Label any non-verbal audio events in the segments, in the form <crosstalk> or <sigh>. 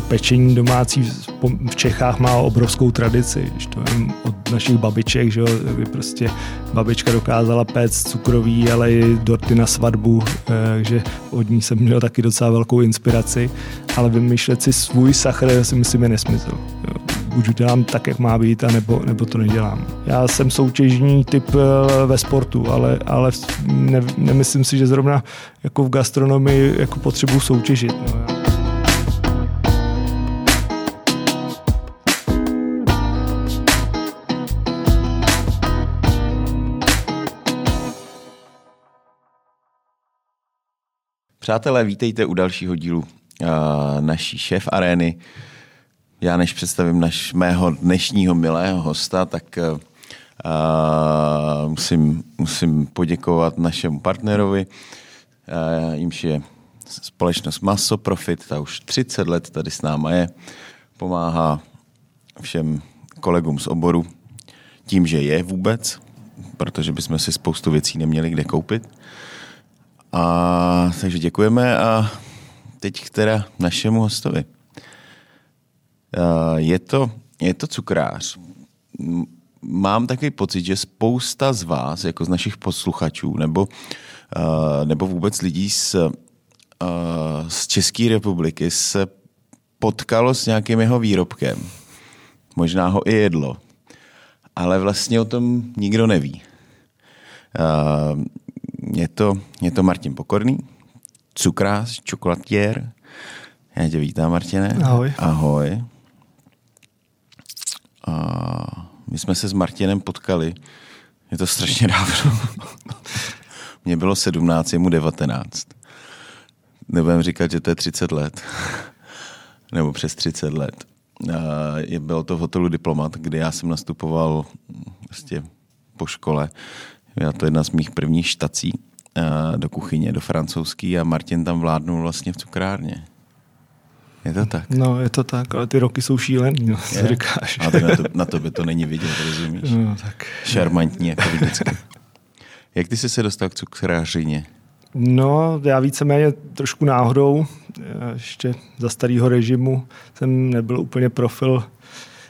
to pečení domácí v Čechách má obrovskou tradici, že to je od našich babiček, že kdy prostě babička dokázala péct cukroví, ale i dorty na svatbu, takže od ní jsem měl taky docela velkou inspiraci, ale vymýšlet si svůj sachr si myslím je nesmysl. Buď dělám tak, jak má být, a nebo, nebo to nedělám. Já jsem soutěžní typ eh, ve sportu, ale, ale ne, nemyslím si, že zrovna jako v gastronomii jako potřebuji soutěžit. No. Přátelé, vítejte u dalšího dílu uh, naší šéf arény. Já než představím naš, mého dnešního milého hosta, tak uh, musím, musím poděkovat našemu partnerovi, uh, jimž je společnost Maso Profit, ta už 30 let tady s náma je, pomáhá všem kolegům z oboru tím, že je vůbec, protože bychom si spoustu věcí neměli kde koupit. A, takže děkujeme a teď k teda našemu hostovi. Je to, je to cukrář. Mám takový pocit, že spousta z vás, jako z našich posluchačů, nebo, nebo vůbec lidí z, z České republiky, se potkalo s nějakým jeho výrobkem. Možná ho i jedlo. Ale vlastně o tom nikdo neví. Je to, je to Martin Pokorný, cukrář, čokolatier. Já tě vítám, Martine. Ahoj. Ahoj. A my jsme se s Martinem potkali, je to strašně dávno. <laughs> Mně bylo 17, mu 19. Nebudem říkat, že to je 30 let. <laughs> Nebo přes 30 let. A bylo to v hotelu Diplomat, kde já jsem nastupoval vlastně po škole. Já to jedna z mých prvních štací do kuchyně, do francouzský a Martin tam vládnul vlastně v cukrárně. Je to tak? No, je to tak, ale ty roky jsou šílený, no, co říkáš. A tak na, to, na to by to není vidět, rozumíš? No, tak. Šarmantní, jako vždycky. Jak ty jsi se dostal k cukrářině? No, já víceméně trošku náhodou, ještě za starého režimu jsem nebyl úplně profil,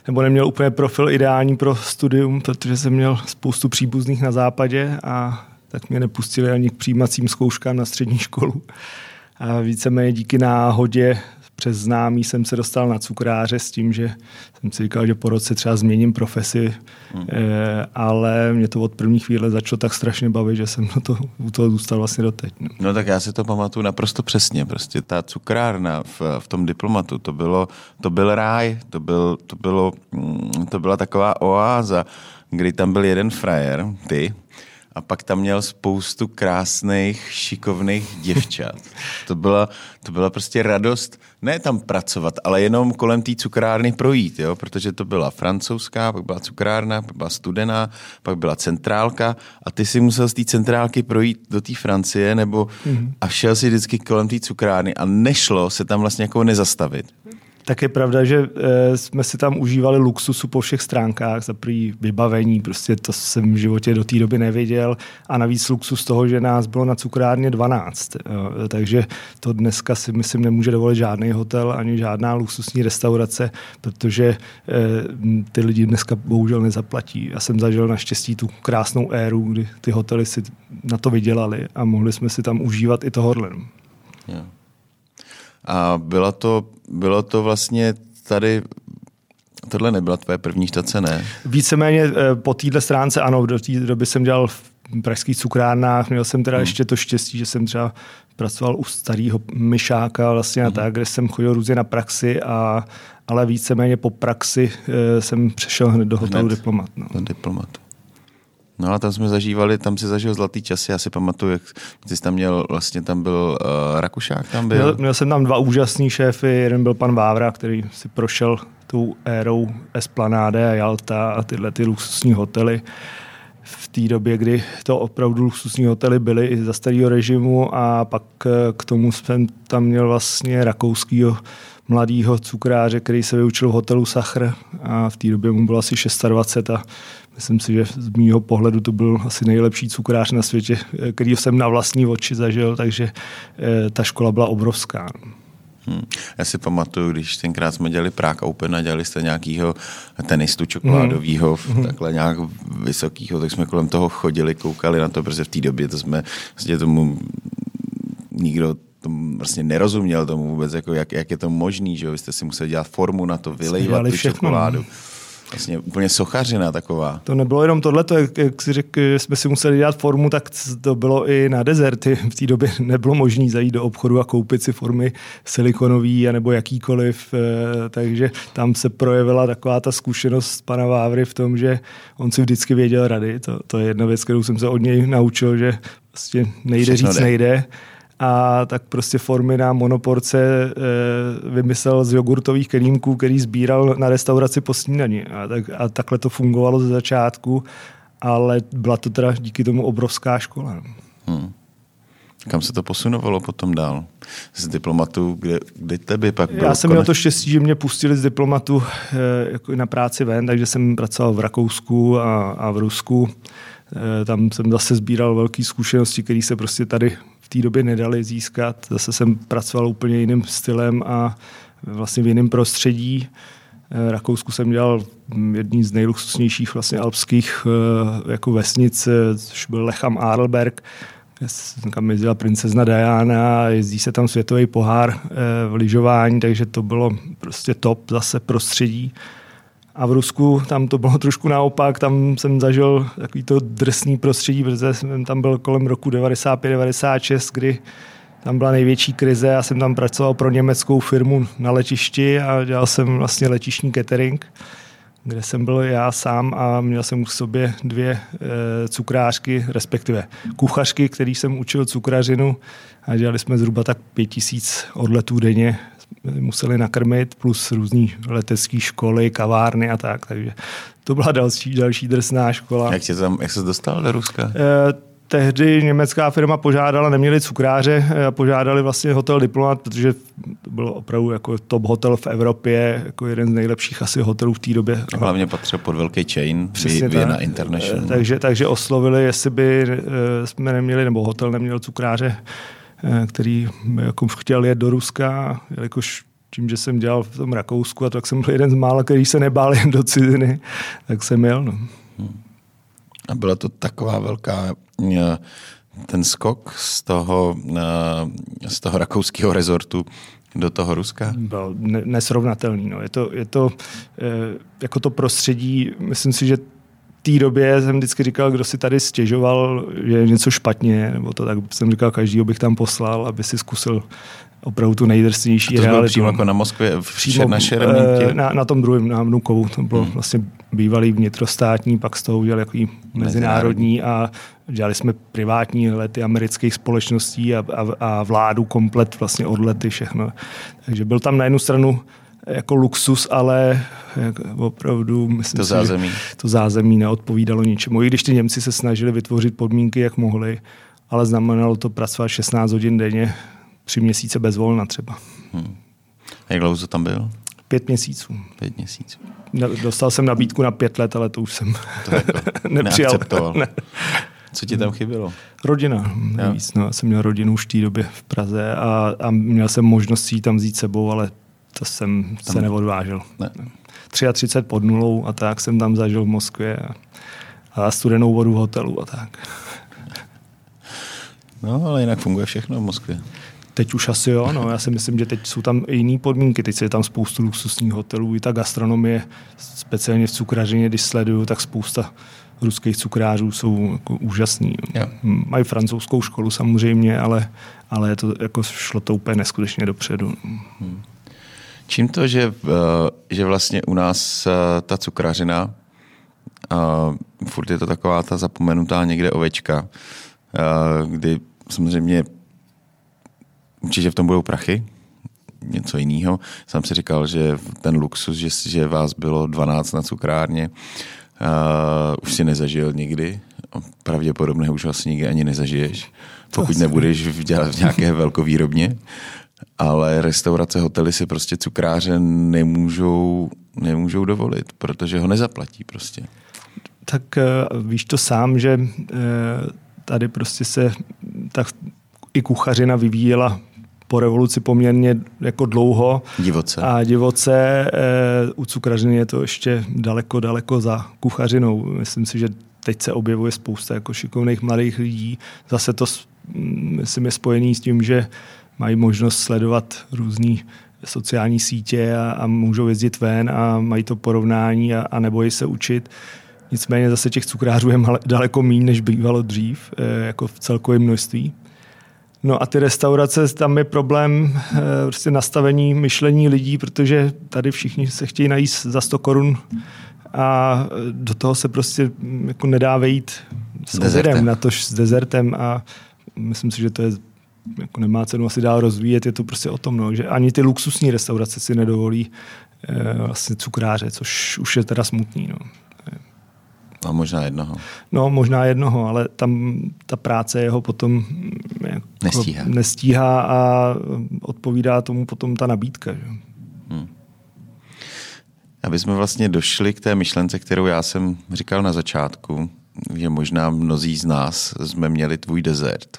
nebo neměl úplně profil ideální pro studium, protože jsem měl spoustu příbuzných na západě a tak mě nepustili ani k přijímacím zkouškám na střední školu. A víceméně díky náhodě přes známý jsem se dostal na cukráře s tím, že jsem si říkal, že po roce třeba změním profesi, hmm. e, ale mě to od první chvíle začalo tak strašně bavit, že jsem <laughs> na to, u toho zůstal vlastně doteď. No. no tak já si to pamatuju naprosto přesně. Prostě ta cukrárna v, v tom diplomatu, to, bylo, to byl ráj, to, byl, to, bylo, mm, to byla taková oáza, kdy tam byl jeden frajer, ty, a pak tam měl spoustu krásných, šikovných děvčat. To byla, to byla prostě radost, ne tam pracovat, ale jenom kolem té cukrárny projít, jo? protože to byla francouzská, pak byla cukrárna, pak byla studená, pak byla centrálka a ty si musel z té centrálky projít do té Francie nebo mm-hmm. a šel si vždycky kolem té cukrárny a nešlo se tam vlastně jako nezastavit tak je pravda, že e, jsme si tam užívali luxusu po všech stránkách, za prý vybavení, prostě to jsem v životě do té doby neviděl a navíc luxus toho, že nás bylo na cukrárně 12, e, takže to dneska si myslím nemůže dovolit žádný hotel ani žádná luxusní restaurace, protože e, ty lidi dneska bohužel nezaplatí. Já jsem zažil naštěstí tu krásnou éru, kdy ty hotely si na to vydělali a mohli jsme si tam užívat i tohohle. Yeah. A byla to, bylo to vlastně tady Tohle nebyla tvoje první štace, ne? Víceméně eh, po téhle stránce ano, do té doby jsem dělal v pražských cukrárnách, měl jsem teda hmm. ještě to štěstí, že jsem třeba pracoval u starého myšáka vlastně hmm. a tak, kde jsem chodil různě na praxi, a, ale víceméně po praxi e, jsem přešel hned do hotelu hned Diplomat. No. Do Diplomat. No a tam jsme zažívali, tam si zažil zlatý časy, já si pamatuju, jak jsi tam měl, vlastně tam byl uh, Rakušák tam byl. Měl, měl jsem tam dva úžasný šéfy, jeden byl pan Vávra, který si prošel tou érou Esplanáde a Jalta a tyhle ty luxusní hotely v té době, kdy to opravdu luxusní hotely byly i za starého režimu a pak eh, k tomu jsem tam měl vlastně rakouskýho mladýho cukráře, který se vyučil v hotelu Sachr a v té době mu bylo asi 26 a myslím si, že z mýho pohledu to byl asi nejlepší cukrář na světě, který jsem na vlastní oči zažil, takže eh, ta škola byla obrovská. Hmm. Já si pamatuju, když tenkrát jsme dělali Prague Open a dělali jste nějakého tenistu čokoládového, hmm. takhle nějak vysokého, tak jsme kolem toho chodili, koukali na to, protože v té době to jsme vlastně tomu nikdo tomu vlastně nerozuměl tomu vůbec, jako jak, jak je to možný, že jo? Vy jste si museli dělat formu na to, vylejvat tu všechno. čokoládu. Vlastně úplně sochařina taková. To nebylo jenom tohle, jak, jak si řekl, jsme si museli dělat formu, tak to bylo i na dezerty. <laughs> V té době nebylo možné zajít do obchodu a koupit si formy silikonový nebo jakýkoliv, eh, takže tam se projevila taková ta zkušenost pana Vávry v tom, že on si vždycky věděl rady. To, to je jedna věc, kterou jsem se od něj naučil, že vlastně nejde Všechno říct, jde. nejde a tak prostě formy na monoporce e, vymyslel z jogurtových kelímků, který sbíral na restauraci po snídani. A, tak, a takhle to fungovalo ze začátku, ale byla to teda díky tomu obrovská škola. No. Hmm. Kam se to posunovalo potom dál? Z diplomatu, kde, kde tebe pak bylo? Já jsem měl to štěstí, že mě pustili z diplomatu e, jako na práci ven, takže jsem pracoval v Rakousku a, a v Rusku. E, tam jsem zase sbíral velké zkušenosti, které se prostě tady té době nedali získat. Zase jsem pracoval úplně jiným stylem a vlastně v jiném prostředí. Eh, Rakousku jsem dělal jedný z nejluxusnějších vlastně alpských eh, jako vesnic, eh, což byl Lecham Arlberg, kam jezdila princezna Diana, jezdí se tam světový pohár v lyžování, takže to bylo prostě top zase prostředí. A v Rusku tam to bylo <laughs> trošku naopak, tam jsem zažil takový to drsný prostředí, protože jsem tam byl kolem roku 95-96, kdy tam byla největší krize. Já jsem tam pracoval pro německou firmu na letišti a dělal jsem vlastně letišní catering, kde jsem byl já sám a měl jsem k sobě dvě e, cukrářky, respektive kuchařky, který jsem učil cukrařinu a dělali jsme zhruba tak pět tisíc odletů denně museli nakrmit, plus různý letecké školy, kavárny a tak. Takže to byla další, další drsná škola. Jak, tam, jak se dostal do Ruska? E, tehdy německá firma požádala, neměli cukráře, a požádali vlastně hotel Diplomat, protože to byl opravdu jako top hotel v Evropě, jako jeden z nejlepších asi hotelů v té době. Hlavně patřil pod velký chain, Přesně Vienna International. Takže, takže oslovili, jestli by jsme neměli, nebo hotel neměl cukráře Eh, který jako chtěl jet do Ruska, jelikož tím, že jsem dělal v tom Rakousku a tak jsem byl jeden z mála, který se nebál jen do ciziny, tak jsem jel. No. Hmm. A byla to taková velká eh, ten skok z toho, eh, z toho rakouského rezortu do toho Ruska? Byl nesrovnatelný. No. Je to, je to jako to prostředí, myslím si, že té době jsem vždycky říkal, kdo si tady stěžoval, že je něco špatně, nebo to tak jsem říkal, každýho bych tam poslal, aby si zkusil opravdu tu nejdrsnější realitu. To bylo přímo jako na Moskvě, přímo na Šereminky? Na, na, tom druhém, na Vnukovu. To bylo hmm. vlastně bývalý vnitrostátní, pak z toho udělali jako mezinárodní a dělali jsme privátní lety amerických společností a, a, a vládu komplet vlastně odlety všechno. Takže byl tam na jednu stranu jako luxus, ale jako opravdu myslím to zázemí. Si, to zázemí neodpovídalo ničemu. I když ty Němci se snažili vytvořit podmínky, jak mohli, ale znamenalo to pracovat 16 hodin denně, tři měsíce bez volna třeba. Hmm. A jak dlouho to tam byl? Pět měsíců. Pět měsíců. Dostal jsem nabídku na pět let, ale to už jsem to jako <laughs> nepřijal. ne. Co ti tam chybělo? Rodina. Nejvíc, no. Já jsem měl rodinu už v té době v Praze a, a měl jsem možnost si ji tam vzít sebou, ale to jsem tam... se neodvážil. Ne. 33 pod nulou a tak jsem tam zažil v Moskvě a, a studenou vodu v hotelu a tak. <laughs> No, ale jinak funguje všechno v Moskvě. Teď už asi jo, no. Já si myslím, že teď jsou tam i jiné podmínky. Teď je tam spoustu luxusních hotelů, i ta gastronomie, speciálně v cukrařině, když sleduju, tak spousta ruských cukrářů jsou jako úžasní. Jo. Mají francouzskou školu samozřejmě, ale, ale je to, jako šlo to úplně neskutečně dopředu. Hmm. Čím to, že, eh, že vlastně u nás eh, ta cukrařina, furt je to taková ta zapomenutá někde ovečka, eh, kdy samozřejmě určitě v tom budou prachy, něco jiného. Jsem si říkal, že ten luxus, že, že vás bylo 12 na cukrárně, uh, už si nezažil nikdy. Pravděpodobně už asi nikdy ani nezažiješ, pokud nebudeš dělat v nějaké velkovýrobně ale restaurace, hotely si prostě cukráře nemůžou, nemůžou dovolit, protože ho nezaplatí prostě. Tak uh, víš to sám, že uh, tady prostě se tak i kuchařina vyvíjela po revoluci poměrně jako dlouho. Divoce. A divoce. U cukrařiny je to ještě daleko, daleko za kuchařinou. Myslím si, že teď se objevuje spousta jako šikovných mladých lidí. Zase to myslím je spojený s tím, že mají možnost sledovat různý sociální sítě a, a můžou jezdit ven a mají to porovnání a, a nebojí se učit. Nicméně zase těch cukrářů je daleko méně, než bývalo dřív, eh, jako v celkovém množství. No a ty restaurace, tam je problém eh, prostě nastavení myšlení lidí, protože tady všichni se chtějí najíst za 100 korun a do toho se prostě mm, jako nedá vejít s obědem, na to s dezertem a myslím si, že to je jako nemá cenu asi dál rozvíjet, je to prostě o tom, no, že ani ty luxusní restaurace si nedovolí e, vlastně cukráře, což už je teda smutný. No. A možná jednoho. No, možná jednoho, ale tam ta práce jeho potom jako nestíhá. nestíhá a odpovídá tomu potom ta nabídka. Že? Hmm. Aby jsme vlastně došli k té myšlence, kterou já jsem říkal na začátku, že možná mnozí z nás jsme měli tvůj desert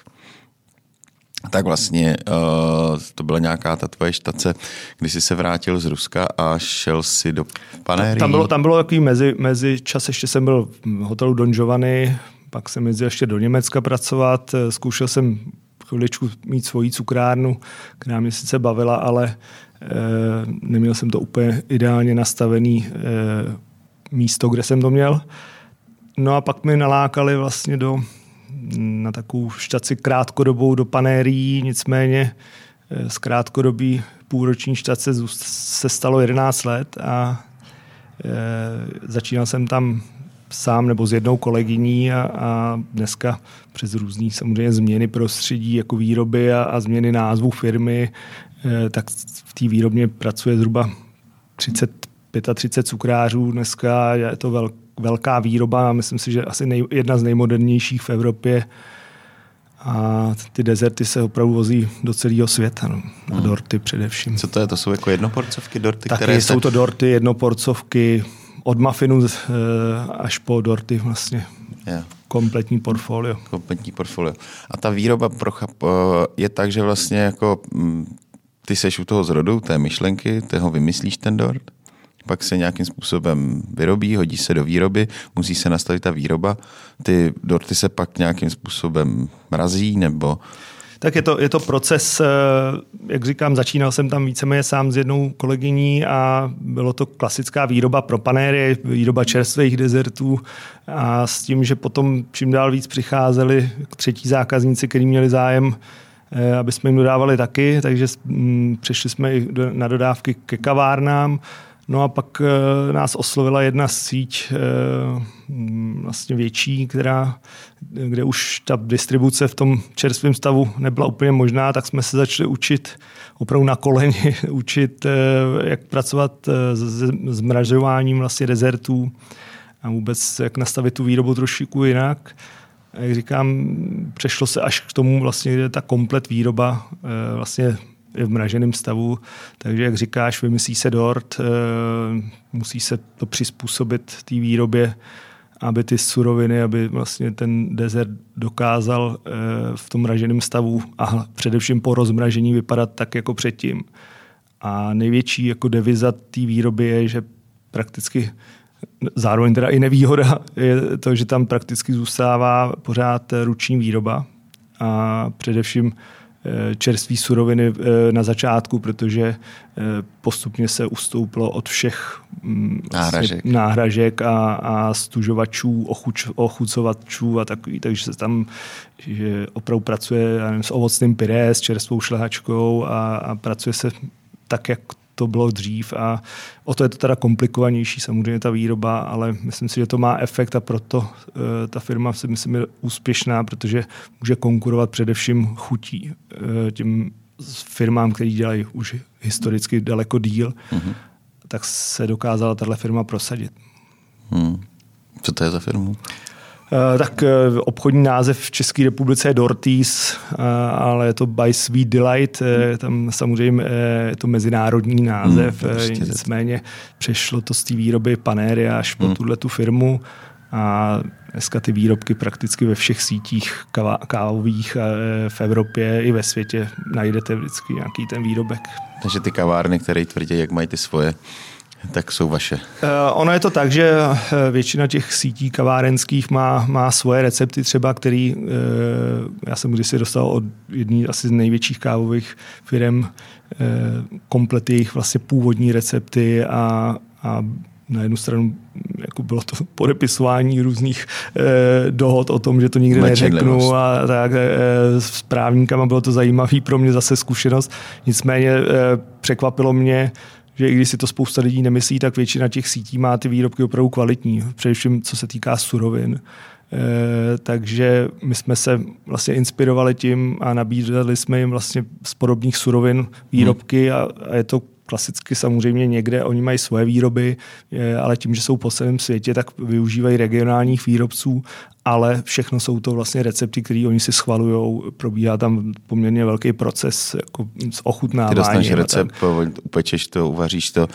tak vlastně uh, to byla nějaká ta tvoje štace, kdy jsi se vrátil z Ruska a šel si do panéry. Tam bylo, tam bylo takový mezi, mezi čas, ještě jsem byl v hotelu Don Giovanni, pak jsem jezdil ještě do Německa pracovat, zkoušel jsem chviličku mít svoji cukrárnu, která mě sice bavila, ale e, neměl jsem to úplně ideálně nastavený e, místo, kde jsem to měl. No a pak mi nalákali vlastně do na takovou štaci krátkodobou do panérií, nicméně eh, z krátkodobí půlroční štace se stalo 11 let a e, začínal jsem tam sám nebo s jednou kolegyní a, a dneska přes různé samozřejmě změny prostředí jako výroby a, a změny názvu firmy, e, tak v té výrobně pracuje zhruba 30 35 cukrářů dneska, je to velk, velká výroba myslím si, že asi nej, jedna z nejmodernějších v Evropě. A ty dezerty se opravdu vozí do celého světa. No. A hmm. dorty především. Co to je? To jsou jako jednoporcovky dorty? Taky které jsou se... to dorty, jednoporcovky, od mafinu eh, až po dorty vlastně. Yeah. Kompletní portfolio. Kompletní portfolio. A ta výroba je tak, že vlastně jako mm, ty seš u toho zrodu, té myšlenky, ty ho vymyslíš ten dort? Pak se nějakým způsobem vyrobí, hodí se do výroby, musí se nastavit ta výroba, ty dorty se pak nějakým způsobem mrazí nebo... Tak je to, je to proces, eh, jak říkám, začínal jsem tam víceméně sám s jednou kolegyní a bylo to klasická výroba pro panéry, výroba čerstvých dezertů a s tím, že potom čím dál víc přicházeli třetí zákazníci, kteří měli zájem eh, aby jsme jim dodávali taky, takže přešli jsme i na dodávky ke kavárnám, No a pak e, nás oslovila jedna síť e, vlastně větší, která, kde už ta distribuce v tom čerstvém stavu nebyla úplně možná, tak jsme se začali učit opravdu na koleni, <laughs> učit, e, jak pracovat s zmražováním vlastně dezertů a vůbec jak nastavit tu výrobu trošku jinak. Jak říkám, přešlo se až k tomu vlastně, ta komplet výroba vlastně v mraženém stavu, takže jak říkáš, vymyslí se dort, eh, musí se to přizpůsobit té výrobě, aby ty suroviny, aby vlastně ten dezert dokázal eh, v tom mraženém stavu a především po rozmražení vypadat tak jako předtím. A největší jako deviza té výroby je, že prakticky zároveň teda i nevýhoda je to, že tam prakticky zůstává pořád ruční výroba a především Eh, čerství suroviny eh, na začátku, protože eh, postupně se ustoupilo od všech mm, náhražek, náhražek a, a stužovačů, ochuč, ochucovačů a takový, takže se tam že opravdu pracuje nevím, s ovocným pyré, s čerstvou šlehačkou a, a pracuje se tak, jak to bylo dřív a o to je to teda komplikovanější samozřejmě ta výroba, ale myslím si, že to má efekt a proto uh, ta firma si myslím je úspěšná, protože může konkurovat především chutí uh, těm firmám, které dělají už historicky daleko díl, mm-hmm. tak se dokázala tahle firma prosadit. Hmm. Co to je za firmu? Eh, tak eh, obchodní název v České republice je Dorties, eh, ale je to By Sweet Delight, tam samozřejmě je to mezinárodní název, hmm, prostě nicméně přešlo to z té výroby panéry až po hmm. tuhle tu firmu a dneska ty výrobky prakticky ve všech sítích kávových v Evropě i ve světě najdete vždycky nějaký ten výrobek. Takže ty kavárny, které tvrdí, jak mají ty svoje tak jsou vaše. Uh, ono je to tak, že eh, většina těch sítí kavárenských má, má svoje recepty třeba, který uh, já jsem kdysi dostal od jedné asi z největších kávových firm komplet jejich vlastně původní recepty a, a na jednu stranu jako bylo to <laughs> podepisování různých eh, dohod o tom, že to nikdy neřeknu a tak eh, s právníkama bylo to zajímavý pro mě zase zkušenost. Nicméně eh, překvapilo mě, že i když si to spousta lidí nemyslí, tak většina těch sítí má ty výrobky opravdu kvalitní, především co se týká surovin. E, takže my jsme se vlastně inspirovali tím a nabídli jsme jim vlastně z podobných surovin výrobky hmm. a, a je to klasicky samozřejmě někde, oni mají svoje výroby, ale tím, že jsou po celém světě, tak využívají regionálních výrobců, ale všechno jsou to vlastně recepty, které oni si schvalují. Probíhá tam poměrně velký proces jako z ochutnávání. Ty dostaneš recept, upečeš to, uvaříš to,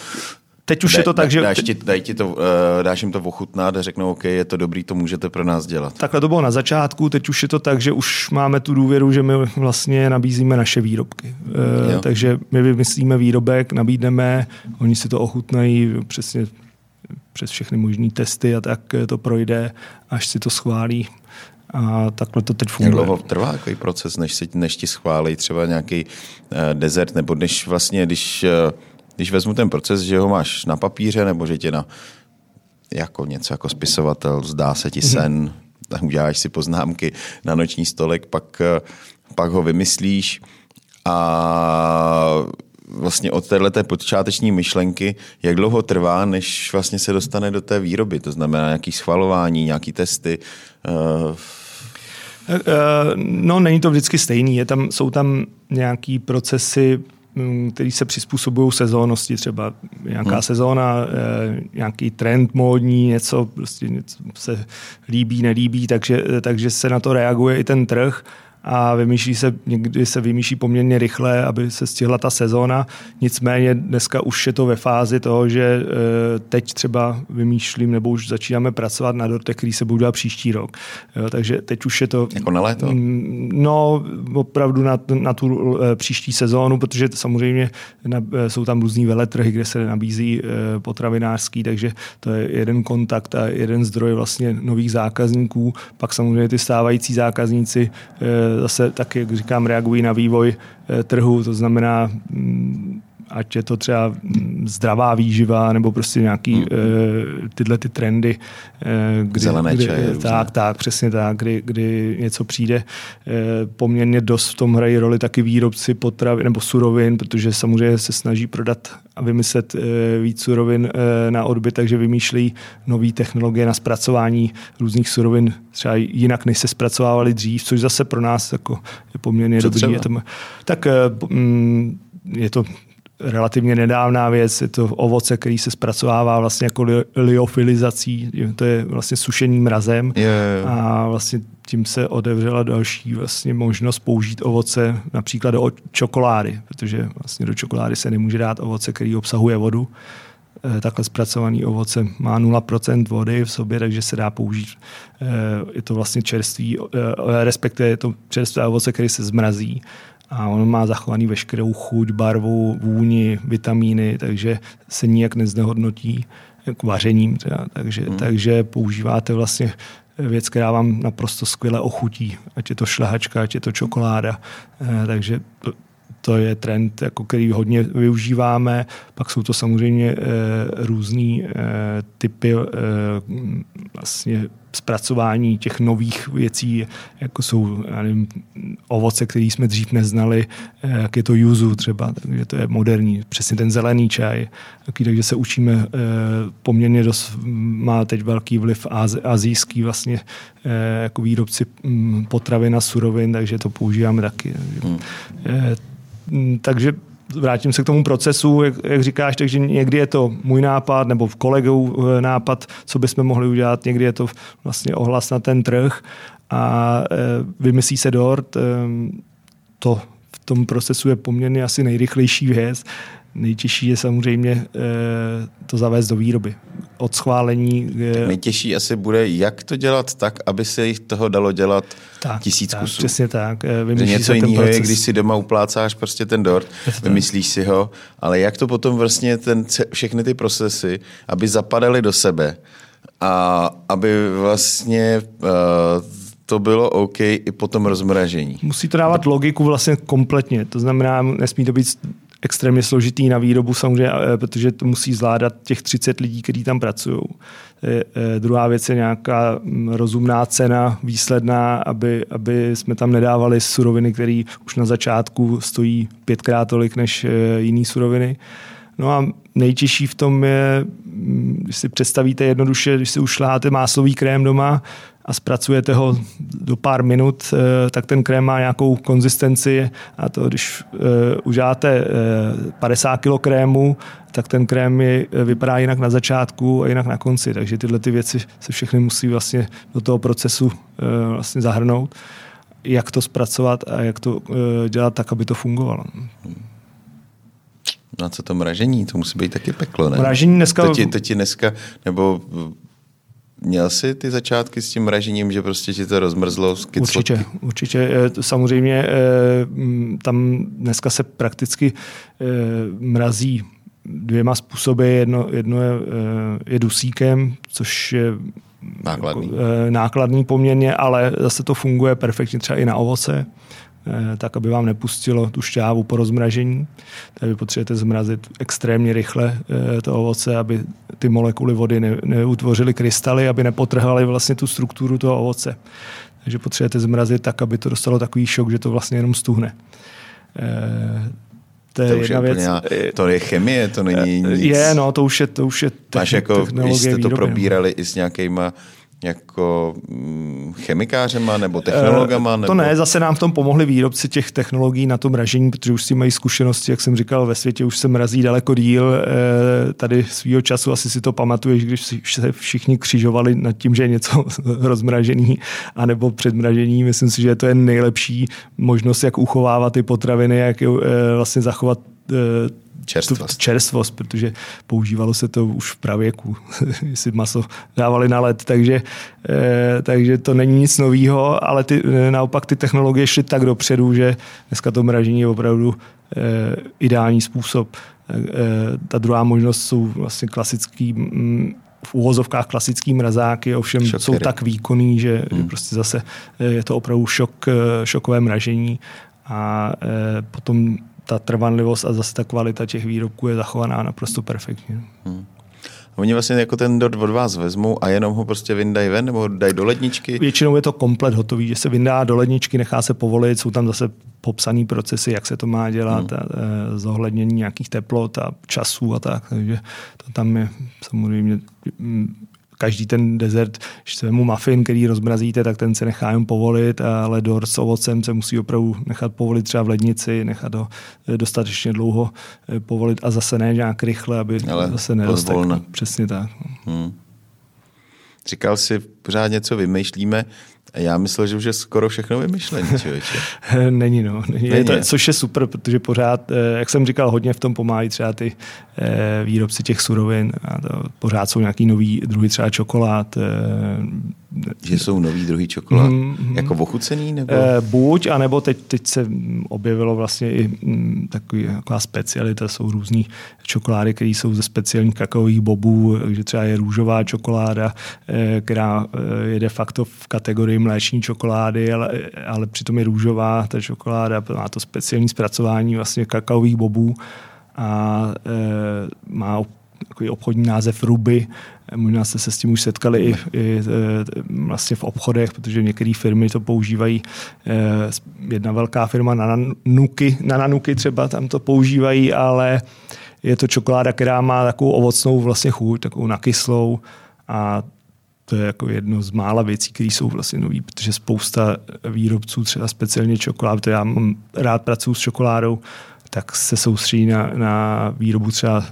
Teď už da, je to tak, že... Dáš, ti, daj ti to, uh, dáš jim to ochutnat a řeknou, OK, je to dobrý, to můžete pro nás dělat. Takhle to bylo na začátku, teď už je to tak, že už máme tu důvěru, že my vlastně nabízíme naše výrobky. Uh, takže my vymyslíme výrobek, nabídneme, oni si to ochutnají přesně přes všechny možné testy a tak to projde, až si to schválí. A takhle to teď funguje. Jak dlouho trvá takový proces, než, si, než ti schválí třeba nějaký uh, desert, nebo než vlastně, když uh, když vezmu ten proces, že ho máš na papíře, nebo že tě na jako něco jako spisovatel, zdá se ti sen, mm-hmm. uděláš si poznámky na noční stolek, pak, pak ho vymyslíš a vlastně od této počáteční myšlenky, jak dlouho trvá, než vlastně se dostane do té výroby, to znamená nějaký schvalování, nějaký testy. Uh... No, není to vždycky stejný. Je tam, jsou tam nějaký procesy který se přizpůsobují sezónnosti, třeba nějaká hmm. sezóna, eh, nějaký trend módní, něco, prostě něco se líbí, nelíbí, takže, takže se na to reaguje i ten trh a vymýšlí se, někdy se vymýšlí poměrně rychle, aby se stihla ta sezóna. Nicméně dneska už je to ve fázi toho, že e, teď třeba vymýšlím nebo už začínáme pracovat na dortech, který se budou dělat příští rok. Jo, takže teď už je to... Jako na léto? Mm, no, opravdu na, na tu e, příští sezónu, protože samozřejmě na, e, jsou tam různý veletrhy, kde se nabízí potravinářský, takže to je jeden kontakt a jeden zdroj vlastně nových zákazníků. Pak samozřejmě ty stávající zákazníci zase tak, jak říkám, reagují na vývoj eh, trhu, to znamená mm, ať je to třeba mm, zdravá výživa nebo prostě nějaký mm. uh, tyhle ty trendy. Uh, kdy, Zelené kdy, čaje. Tak, tak, přesně tak, kdy, kdy něco přijde. Uh, poměrně dost v tom hrají roli taky výrobci potravy nebo surovin, protože samozřejmě se snaží prodat a vymyslet uh, víc surovin uh, na odbyt, takže vymýšlejí nové technologie na zpracování různých surovin třeba jinak, než se zpracovávaly dřív, což zase pro nás jako je poměrně Co dobrý. Je to, tak uh, je to relativně nedávná věc, je to ovoce, který se zpracovává vlastně jako liofilizací, to je vlastně sušeným mrazem je, je, je. a vlastně tím se otevřela další vlastně možnost použít ovoce například do čokolády, protože vlastně do čokolády se nemůže dát ovoce, který obsahuje vodu. Eh, takhle zpracovaný ovoce má 0% vody v sobě, takže se dá použít. Eh, je to vlastně čerství, eh, respektive je to čerstvé ovoce, který se zmrazí a on má zachovaný veškerou chuť, barvu, vůni, vitamíny, takže se nijak neznehodnotí k vařením. Teda. Takže, hmm. takže používáte vlastně věc, která vám naprosto skvěle ochutí, ať je to šlehačka, ať je to čokoláda. Eh, takže to, to je trend, jako který hodně využíváme. Pak jsou to samozřejmě e, různý e, typy e, vlastně zpracování těch nových věcí, jako jsou nevím, ovoce, které jsme dřív neznali, jak je to yuzu třeba, takže to je moderní, přesně ten zelený čaj, takže se učíme poměrně dost, má teď velký vliv azijský vlastně jako výrobci mm, potravin a surovin, takže to používáme taky. Hmm. Mm, takže vrátím se k tomu procesu, jak, jak říkáš, takže někdy je to můj nápad nebo kolegou eh, nápad, co bychom mohli udělat, někdy je to vlastně ohlas na ten trh a e, vymyslí se dort. E, to v tom procesu je poměrně asi nejrychlejší věc. Nejtěžší je samozřejmě e, to zavést do výroby. od schválení. Tak nejtěžší asi bude, jak to dělat tak, aby se jich toho dalo dělat tak, tisíc tak, kusů. Přesně tak. Vymýšlí něco jiného je, když si doma uplácáš prostě ten dort, vymyslíš si ho, ale jak to potom vlastně ten, všechny ty procesy, aby zapadaly do sebe a aby vlastně uh, to bylo OK i po tom rozmražení. Musí to dávat logiku vlastně kompletně, to znamená, nesmí to být extrémně složitý na výrobu samozřejmě, protože to musí zvládat těch 30 lidí, kteří tam pracují. Eh, druhá věc je nějaká mm, rozumná cena, výsledná, aby, aby jsme tam nedávali suroviny, které už na začátku stojí pětkrát tolik než jiné suroviny. No a nejtěžší v tom je, mm, když si představíte jednoduše, když si ušláte máslový krém doma a zpracujete ho do pár minut, eh, tak ten krém má nějakou konzistenci a to, když užáte 50 kg krému, tak ten krém je, vypadá jinak na začátku a jinak na konci. Takže tyhle ty věci se všechny musí vlastně do toho procesu uh, vlastně zahrnout. Jak to zpracovat a jak to dělat tak, aby to fungovalo. No a co to mražení? To musí být taky peklo, ne? Mražení dneska... To ti, to ti dneska, nebo Měl jsi ty začátky s tím mražením, že prostě ti to rozmrzlo? Určitě, určitě. Eh, samozřejmě eh, tam dneska se prakticky eh, mrazí dvěma způsoby. Jedno, jedno je, je dusíkem, což je nákladný. Jako, nákladný poměrně, ale zase to funguje perfektně třeba i na ovoce. Eh, tak aby vám nepustilo tu šťávu po rozmražení. Takže potřebujete zmrazit extrémně rychle eh, to ovoce, aby ty molekuly vody ne, neutvořily krystaly, aby nepotrhaly vlastně tu strukturu toho ovoce. Takže potřebujete zmrazit tak, aby to dostalo takový šok, že to vlastně jenom stuhne. Eh, to je, to jedna věc. Úplná, to je chemie, to není nic. Je, no, to už je, to už je Máš jako, když jste to výroby, no. probírali i s nějakýma jako mm, chemikářema nebo technologama? Eh, nebo... To ne, zase nám v tom pomohli výrobci těch technologií na to mražení, protože už si mají zkušenosti, jak jsem říkal, ve světě už se mrazí daleko díl. Eh, tady svýho času asi si to pamatuješ, když se všichni křižovali nad tím, že je něco <laughs> rozmražený, anebo předmražení. Myslím si, že to je nejlepší možnost, jak uchovávat ty potraviny, jak je, eh, vlastně zachovat čerstvost. čerstvost, protože používalo se to už v pravěku, <laughs> si maso dávali na led, takže, eh, takže to není nic nového, ale ty, eh, naopak ty technologie šly tak dopředu, že dneska to mražení je opravdu eh, ideální způsob. Ta druhá možnost jsou vlastně klasický v úvozovkách klasický mrazáky, ovšem Šokery. jsou tak výkonný, že, hmm. prostě zase je to opravdu šok, šokové mražení a potom ta trvanlivost a zase ta kvalita těch výrobků je zachovaná naprosto perfektně. Hmm. Oni vlastně jako ten dort od vás vezmou a jenom ho prostě vyndají ven nebo ho dají do ledničky? Většinou je to komplet hotový, že se vyndá do ledničky, nechá se povolit, jsou tam zase popsané procesy, jak se to má dělat, hmm. a, e, zohlednění nějakých teplot a časů a tak, takže to tam je samozřejmě každý ten dezert, se mu muffin, který rozmrazíte, tak ten se nechá jen povolit, ale dor s ovocem se musí opravdu nechat povolit třeba v lednici, nechat ho eh, dostatečně dlouho eh, povolit a zase ne nějak rychle, aby ale zase nedostal. Přesně tak. Hmm. Říkal si, pořád něco vymýšlíme. Já myslel, že už je skoro všechno vymyšlené, člověče. <laughs> Není, no. Není. Není. To, což je super, protože pořád, eh, jak jsem říkal, hodně v tom pomáhají třeba ty eh, výrobci těch surovin. A to pořád jsou nějaký nový druhy třeba čokolád, eh, že jsou nový druhý čokolád. Mm, jako ochucený? Nebo? E, buď, anebo teď, teď se objevilo vlastně i mm, takový, taková specialita, jsou různý čokolády, které jsou ze speciálních kakaových bobů, takže třeba je růžová čokoláda, e, která e, je de facto v kategorii mléční čokolády, ale, ale přitom je růžová ta čokoláda, má to speciální zpracování vlastně kakaových bobů a e, má takový obchodní název Ruby. Možná jste se s tím už setkali i, i e, vlastně v obchodech, protože některé firmy to používají. E, jedna velká firma Nananuky, Nananuky třeba tam to používají, ale je to čokoláda, která má takovou ovocnou vlastně chuť, takovou nakyslou a to je jako jedno z mála věcí, které jsou vlastně nové, protože spousta výrobců, třeba speciálně čokolád, to já mám rád pracuji s čokoládou, tak se soustředí na, na výrobu třeba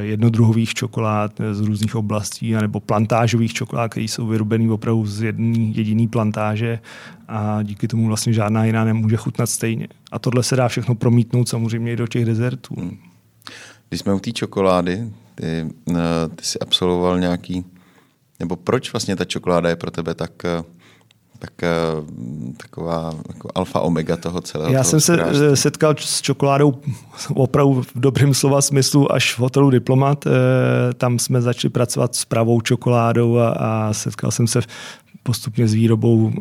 jednodruhových čokolád z různých oblastí, nebo plantážových čokolád, které jsou vyrobený opravdu z jedné jediné plantáže a díky tomu vlastně žádná jiná nemůže chutnat stejně. A tohle se dá všechno promítnout samozřejmě i do těch dezertů. Hmm. Když jsme u té čokolády, ty, ty jsi absolvoval nějaký, nebo proč vlastně ta čokoláda je pro tebe tak tak taková jako alfa omega toho celého. Já toho jsem se krážství. setkal s čokoládou <laughs> opravdu v dobrém slova smyslu až v hotelu Diplomat. Tam jsme začali pracovat s pravou čokoládou a, a setkal jsem se postupně s výrobou,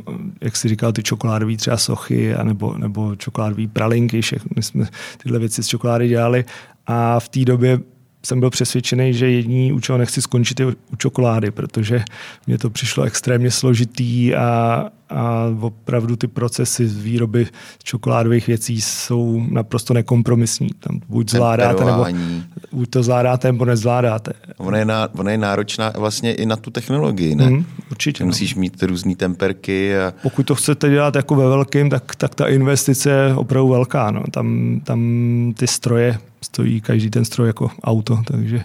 jak si říkal, ty čokoládové třeba sochy nebo, nebo čokoládové pralinky, všechny jsme tyhle věci z čokolády dělali a v té době jsem byl přesvědčený, že jediný, u čeho nechci skončit, je u čokolády, protože mě to přišlo extrémně složitý a, a opravdu ty procesy z výroby čokoládových věcí jsou naprosto nekompromisní. Tam buď zvládáte, nebo buď to zvládáte, nebo nezvládáte. Ona je, ná, ona je náročná vlastně i na tu technologii, ne? Mm, určitě. No. Musíš mít různé temperky. A... Pokud to chcete dělat jako ve velkým, tak, tak ta investice je opravdu velká. No. Tam, tam ty stroje stojí každý ten stroj jako auto, takže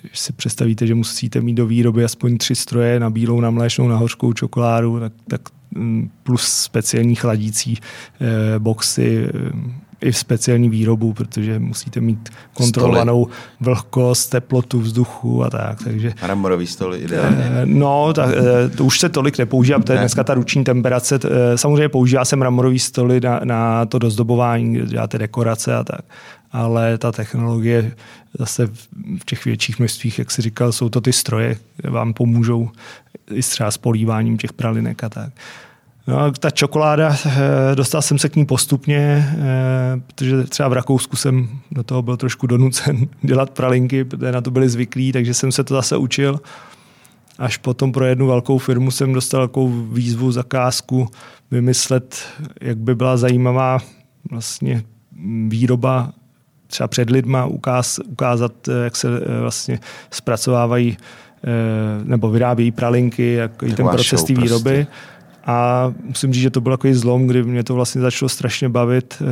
když si představíte, že musíte mít do výroby aspoň tři stroje na bílou, na mléčnou, na hořkou čokoládu, tak, tak mm, plus speciální chladící eh, boxy, eh, i v speciální výrobu, protože musíte mít kontrolovanou stoly. vlhkost, teplotu vzduchu a tak. Takže, Mramorový stoly ideálně. Eh, no, tak, eh, to už se tolik nepoužívá, protože ne. dneska ta ruční temperace, eh, samozřejmě používá se mramorový stoly na, na to dozdobování, děláte dekorace a tak ale ta technologie zase v těch větších množstvích, jak si říkal, jsou to ty stroje, které vám pomůžou i třeba s políváním těch pralinek a tak. No, ta čokoláda, eh, dostal jsem se k ní postupně, eh, protože třeba v Rakousku jsem do toho byl trošku donucen <laughs> dělat pralinky, protože na to byli zvyklí, takže jsem se to zase učil. Až potom pro jednu velkou firmu jsem dostal takovou výzvu, zakázku vymyslet, jak by byla zajímavá vlastně výroba třeba před lidma ukáz, ukázat, eh, jak se vlastně zpracovávají nebo vyrábějí pralinky, jak ten proces té výroby. Prostě. A musím říct, že to byl takový zlom, kdy mě to vlastně začalo strašně bavit,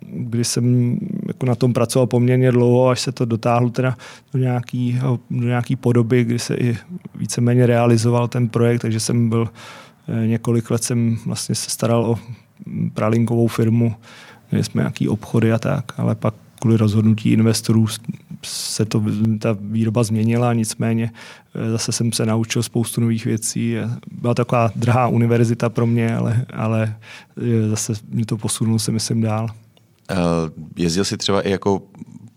kdy jsem jako na tom pracoval poměrně dlouho, až se to dotáhlo teda do nějaký, do nějaký podoby, kdy se i víceméně realizoval ten projekt, takže jsem byl několik let jsem vlastně se staral o pralinkovou firmu, měli jsme nějaký obchody a tak, ale pak kvůli rozhodnutí investorů se to, ta výroba změnila, nicméně eh, zase jsem se naučil spoustu nových věcí. Byla taková drahá univerzita pro mě, ale, ale eh, zase mě to posunulo se myslím dál. Uh, jezdil jsi třeba i jako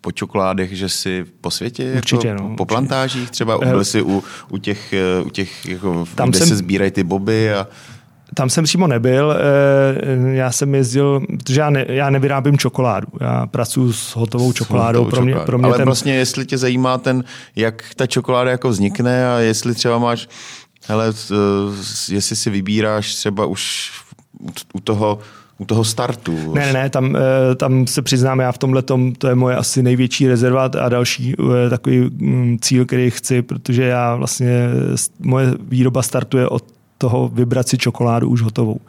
po čokoládech, že jsi po světě, určitě, jako no, po plantážích třeba, byl jsi u, u těch, u těch jako, Tam kde jsem... se sbírají ty boby a tam jsem přímo nebyl, eh, já jsem jezdil, protože já, ne, já nevyrábím čokoládu, já pracuji s hotovou čokoládou. Pro mě, pro mě Ale ten... vlastně jestli tě zajímá ten, jak ta čokoláda jako vznikne a jestli třeba máš, hele, jestli si vybíráš třeba už u toho u toho startu. Ne, ne, ne, tam, eh, tam se přiznám, já v tomhle to je moje asi největší rezerva a další eh, takový mm, cíl, který chci, protože já vlastně, moje výroba startuje od toho vybrat si čokoládu už hotovou.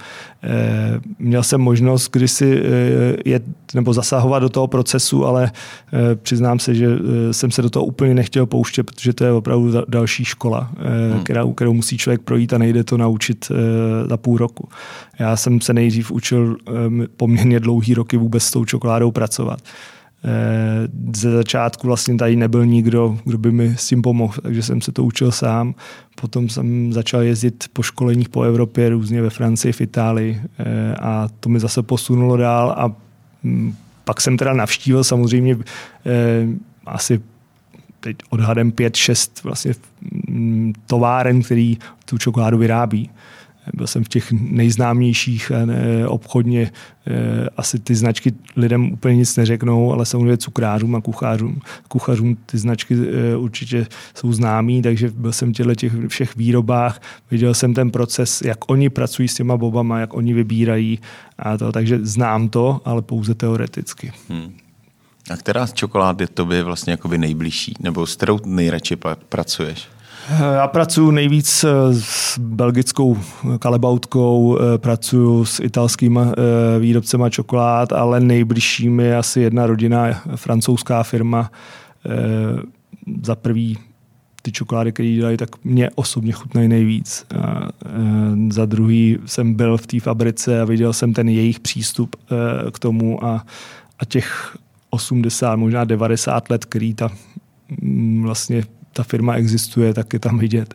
E, měl jsem možnost kdysi e, jet nebo zasahovat do toho procesu, ale e, přiznám se, že jsem se do toho úplně nechtěl pouštět, protože to je opravdu další škola, hmm. kterou, kterou musí člověk projít a nejde to naučit za půl roku. Já jsem se nejdřív učil poměrně dlouhý roky vůbec s tou čokoládou pracovat. Eh, ze začátku vlastně tady nebyl nikdo, kdo by mi s tím pomohl, takže jsem se to učil sám. Potom jsem začal jezdit po školeních po Evropě, různě ve Francii, v Itálii eh, a to mi zase posunulo dál a mm, pak jsem teda navštívil samozřejmě eh, asi teď odhadem 5-6 vlastně mm, továren, který tu čokoládu vyrábí. Byl jsem v těch nejznámějších eh, obchodně. Eh, asi ty značky lidem úplně nic neřeknou, ale samozřejmě cukrářům a kuchařům, kuchařům ty značky eh, určitě jsou známý, takže byl jsem v těch všech výrobách, viděl jsem ten proces, jak oni pracují s těma bobama, jak oni vybírají a to, takže znám to, ale pouze teoreticky. Hmm. A která z čokolád je tobě vlastně jakoby nejbližší? Nebo s kterou nejradši pracuješ? Já pracuji nejvíc eh, s belgickou kalebautkou, eh, pracuji s italskými eh, výrobcema čokolád, ale nejbližším je asi jedna rodina, francouzská firma. Za prvý ty čokolády, které dělají, tak mě osobně chutnají nejvíc. A, za druhý jsem byl v té fabrice a viděl jsem ten jejich přístup k tomu a, a těch 80, možná 90 let, který ta mm, vlastně ta firma existuje, tak je tam vidět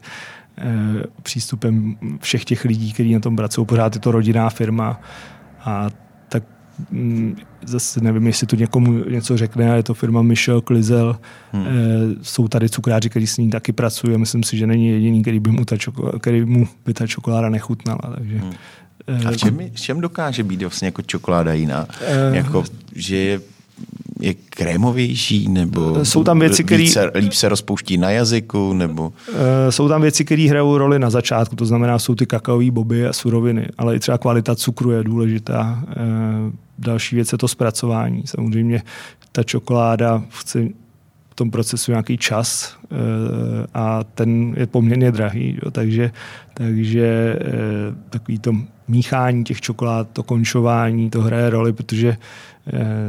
přístupem všech těch lidí, kteří na tom pracují. Pořád je to rodinná firma a tak mm, zase nevím, jestli to někomu něco řekne, ale je to firma Michel Klizel. Hmm. Jsou tady cukráři, kteří s ní taky pracují a myslím si, že není jediný, který by mu ta, čokoláda, který mu by ta čokoláda nechutnala. Takže, hmm. A v čem, v čem dokáže být vlastně jako čokoláda jiná? Uh, jako, že je je krémovější, nebo jsou tam věci, které líp, líp se rozpouští na jazyku, nebo... Jsou tam věci, které hrajou roli na začátku, to znamená, jsou ty kakaové boby a suroviny, ale i třeba kvalita cukru je důležitá. Další věc je to zpracování. Samozřejmě ta čokoláda chce v tom procesu nějaký čas a ten je poměrně drahý, jo, takže, takže takový to míchání těch čokolád, to končování, to hraje roli, protože Eh,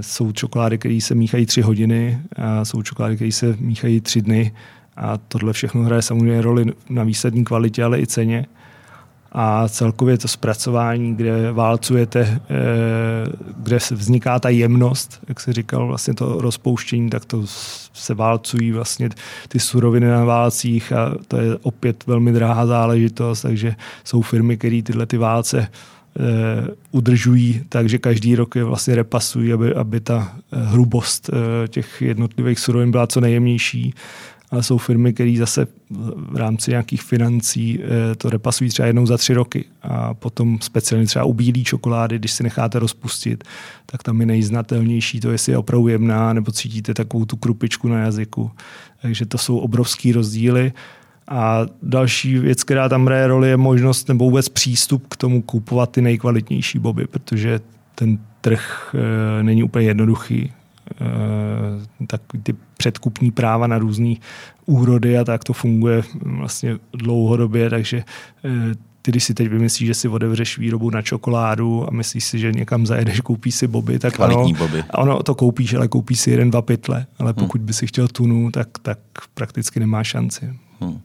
jsou čokolády, které se míchají tři hodiny a jsou čokolády, které se míchají tři dny a tohle všechno hraje samozřejmě roli na výslední kvalitě, ale i ceně. A celkově to zpracování, kde válcujete, eh, kde vzniká ta jemnost, jak se říkal, vlastně to rozpouštění, tak to se válcují vlastně ty suroviny na válcích a to je opět velmi drahá záležitost, takže jsou firmy, které tyhle ty válce Eh, udržují, takže každý rok je vlastně repasují, aby, aby ta eh, hrubost eh, těch jednotlivých surovin byla co nejjemnější. Ale jsou firmy, které zase v rámci nějakých financí to repasují třeba jednou za tři roky. A potom speciálně třeba u bílé čokolády, když si necháte rozpustit, tak tam je nejznatelnější to, jestli je opravdu jemná, nebo cítíte takovou tu krupičku na jazyku. Takže to jsou obrovský rozdíly. A další věc, která tam hraje roli, je možnost nebo vůbec přístup k tomu kupovat ty nejkvalitnější boby, protože ten trh e, není úplně jednoduchý. E, tak ty předkupní práva na různé úrody a tak to funguje vlastně dlouhodobě, takže e, ty, když si teď vymyslíš, že si otevřeš výrobu na čokoládu a myslíš si, že někam zajedeš, koupíš si boby, tak Kvalitní ano, boby. ono to koupíš, ale koupíš si jeden, dva pytle. Ale hmm. pokud by si chtěl tunu, tak, tak prakticky nemá šanci. Hmm.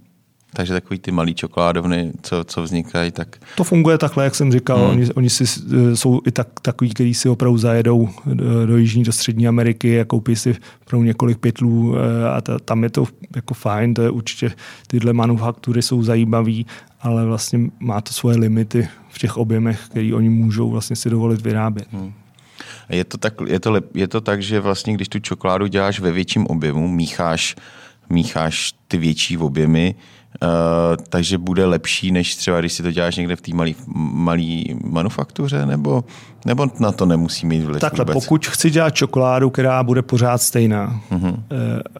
Takže takový ty malý čokoládovny, co, co vznikají, tak... To funguje takhle, jak jsem říkal. Hmm. Oni, oni si, eh, jsou i tak, takový, kteří si opravdu zajedou do, do Jižní, do Střední Ameriky a koupí si pro několik pytlů eh, a ta, tam je to jako fajn, to je určitě, tyhle manufaktury jsou zajímavé, ale vlastně má to svoje limity v těch objemech, které oni můžou vlastně si dovolit vyrábět. Hmm. Je to, tak, je, to, je to tak, že vlastně, když tu čokoládu děláš ve větším objemu, mícháš, mícháš ty větší objemy, Uh, takže bude lepší, než třeba když si to děláš někde v té malé manufaktuře, nebo, nebo na to nemusí mít vliv Takhle, vůbec? pokud chci dělat čokoládu, která bude pořád stejná, uh-huh. uh,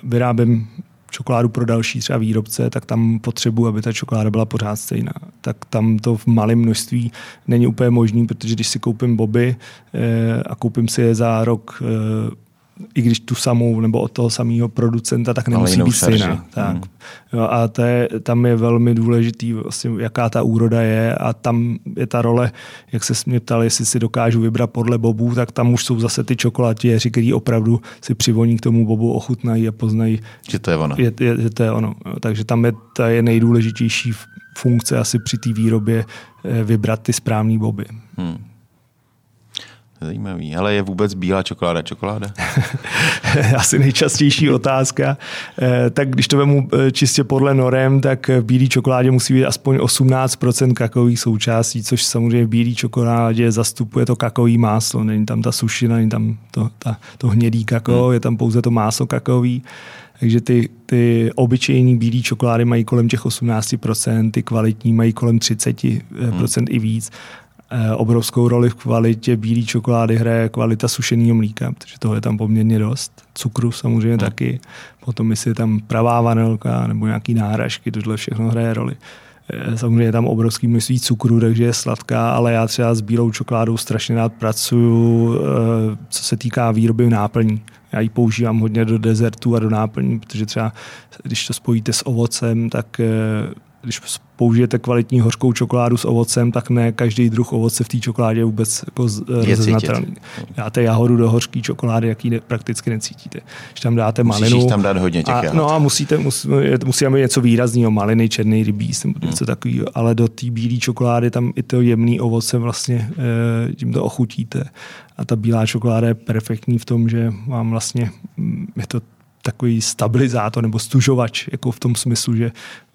vyrábím čokoládu pro další třeba výrobce, tak tam potřebuji, aby ta čokoláda byla pořád stejná. Tak tam to v malém množství není úplně možný, protože když si koupím boby eh, a koupím si je za rok eh, i když tu samou nebo od toho samého producenta, tak nemusí být stejná. Tak. Hmm. Jo, a to je, tam je velmi důležitý, vlastně, jaká ta úroda je a tam je ta role, jak se mě ptal, jestli si dokážu vybrat podle bobů, tak tam už jsou zase ty čokolátěři, který opravdu si přivoní k tomu bobu, ochutnají a poznají, že to je ono. Je, je, že to je ono. Jo, takže tam je, ta je nejdůležitější funkce asi při té výrobě eh, vybrat ty správné boby. Hmm. Zajímavý. Ale je vůbec bílá čokoláda čokoláda? <laughs> Asi nejčastější otázka. Eh, tak když to vemu eh, čistě podle norem, tak v bílé čokoládě musí být aspoň 18% kakových součástí, což samozřejmě v bílé čokoládě zastupuje to kakový máslo. Není tam ta sušina, není tam to, ta, to hnědý kakao, hmm. je tam pouze to máslo kakový. Takže ty, ty obyčejní bílé čokolády mají kolem těch 18%, ty kvalitní mají kolem 30% hmm. i víc. Eh, obrovskou roli v kvalitě bílé čokolády hraje kvalita sušeného mlíka, protože toho je tam poměrně dost. Cukru samozřejmě no. taky. Potom jestli je tam pravá vanilka nebo nějaký náhražky, tohle všechno hraje roli. Eh, samozřejmě je tam obrovský množství cukru, takže je sladká, ale já třeba s bílou čokoládou strašně rád pracuju, eh, co se týká výroby náplní. Já ji používám hodně do dezertu a do náplní, protože třeba když to spojíte s ovocem, tak když použijete kvalitní hořkou čokoládu s ovocem, tak ne každý druh ovoce v té čokoládě vůbec jako rozeznatelný. Dáte jahodu do hořké čokolády, jaký ne, prakticky necítíte. Když tam dáte malinu... Musíš tam dát hodně těch a, No a musíte, musí, musí mít něco výrazného, maliny, černý rybíz nebo něco hmm. takového, ale do té bílé čokolády tam i to jemný ovoce vlastně e, tím to ochutíte. A ta bílá čokoláda je perfektní v tom, že vám vlastně, mm, je to takový stabilizátor nebo stužovač, jako v tom smyslu, že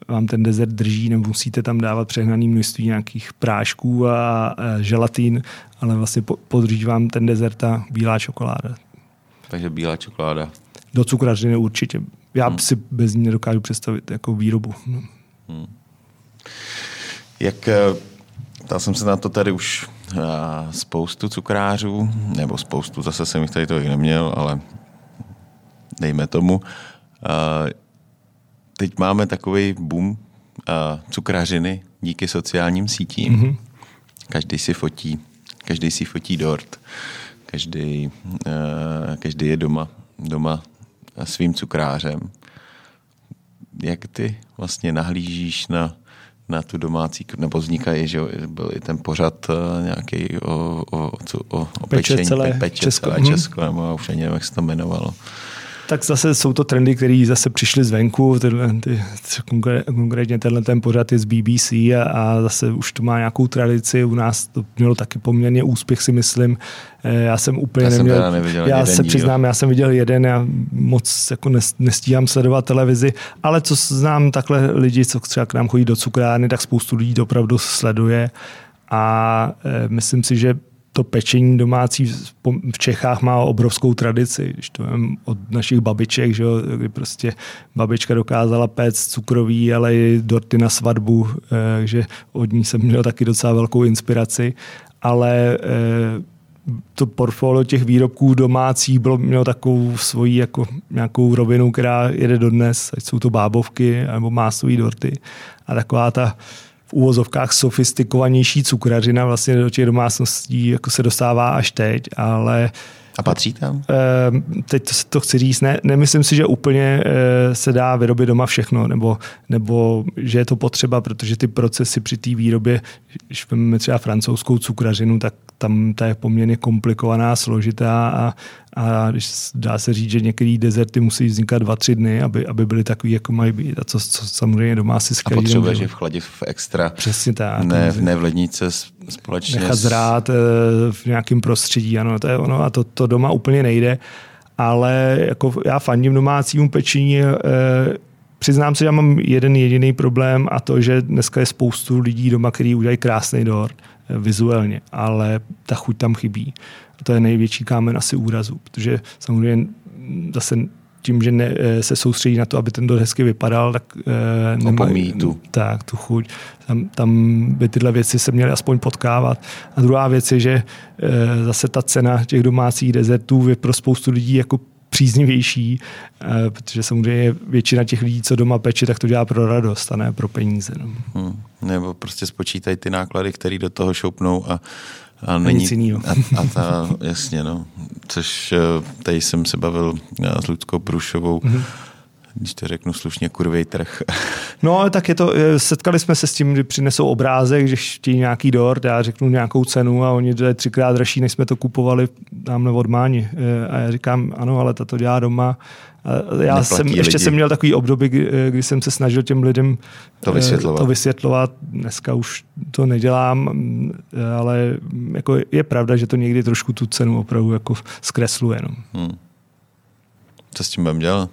vám ten dezert drží, nebo musíte tam dávat přehnaný množství nějakých prášků a, želatín, ale vlastně podrží vám ten dezert a bílá čokoláda. Takže bílá čokoláda. Do cukrařiny určitě. Já hmm. si bez ní nedokážu představit jako výrobu. No. Hmm. Jak, eh, jsem se na to tady už eh, spoustu cukrářů, nebo spoustu, zase jsem jich tady to neměl, ale dejme tomu. Teď máme takový boom cukrařiny díky sociálním sítím. Mm-hmm. Každý si fotí, každý si fotí dort, každý, každý je doma, doma svým cukrářem. Jak ty vlastně nahlížíš na, na tu domácí, nebo vznikají, že byl i ten pořad nějaký o, o, o, o peče pečení, celé peče Česko. celé Česko, nebo už ani nevím, jak se to jmenovalo. Tak zase jsou to trendy, které zase přišly zvenku. Tyhle, ty, konkrétně tenhle ten pořad je z BBC a, a zase už to má nějakou tradici. U nás to mělo taky poměrně úspěch, si myslím. Eh, já jsem úplně já neměl. Jsem neviděl já se přiznám, já jsem viděl jeden, já moc jako nestíhám sledovat televizi, ale co znám takhle lidi, co třeba k nám chodí do cukrárny, tak spoustu lidí to opravdu sleduje. A e, myslím si, že to pečení domácí v Čechách má obrovskou tradici. Když to vím od našich babiček, že jo, kdy prostě babička dokázala péct cukroví, ale i dorty na svatbu, eh, takže od ní jsem měl taky docela velkou inspiraci. Ale eh, to portfolio těch výrobků domácích bylo, mělo takovou svoji jako nějakou rovinu, která jede dodnes, ať jsou to bábovky nebo másové dorty. A taková ta v úvozovkách sofistikovanější cukrařina vlastně do těch domácností jako se dostává až teď, ale a patří tam? Eh, teď to, to chci říct, ne, nemyslím si, že úplně eh, se dá vyrobit doma všechno, nebo, nebo že je to potřeba, protože ty procesy při té výrobě, když vezmeme třeba francouzskou cukrařinu, tak tam ta je poměrně komplikovaná, složitá a, a když dá se říct, že některé dezerty musí vznikat dva, tři dny, aby, aby byly takový, jako mají být. A co, co samozřejmě doma si A potřebuješ je v chladě v extra. Přesně tak. Ne, ne v lednice společně. Nechat zrát eh, v nějakém prostředí, ano, to je ono. A to, to doma úplně nejde. Ale jako já fandím domácímu pečení, eh, Přiznám se, že já mám jeden jediný problém a to, že dneska je spoustu lidí doma, kteří udělají krásný dort eh, vizuálně, ale ta chuť tam chybí. To je největší kámen asi úrazu, protože samozřejmě zase tím, že ne, eh, se soustředí na to, aby ten dort hezky vypadal, tak eh, nemají tu. Tak, tu chuť. Tam, tam by tyhle věci se měly aspoň potkávat. A druhá věc je, že eh, zase ta cena těch domácích dezertů je pro spoustu lidí jako příznivější, eh, protože samozřejmě většina těch lidí, co doma peče, tak to dělá pro radost a ne pro peníze. No. Hmm. Nebo prostě spočítají ty náklady, které do toho šoupnou a a, není, a, a ta, jasně, no. Což eh, tady jsem se bavil eh, s Ludskou Průšovou, mm-hmm když to řeknu slušně, kurvej trh. <laughs> No, tak je to, setkali jsme se s tím, že přinesou obrázek, že chtějí nějaký dort, já řeknu nějakou cenu a oni to je třikrát dražší, než jsme to kupovali tamhle od Máni. A já říkám, ano, ale to dělá doma. A já jsem, lidi. ještě jsem měl takový období, kdy jsem se snažil těm lidem to vysvětlovat. to vysvětlovat. Dneska už to nedělám, ale jako je pravda, že to někdy trošku tu cenu opravdu jako zkresluje. No. Hmm. Co s tím budeme dělat?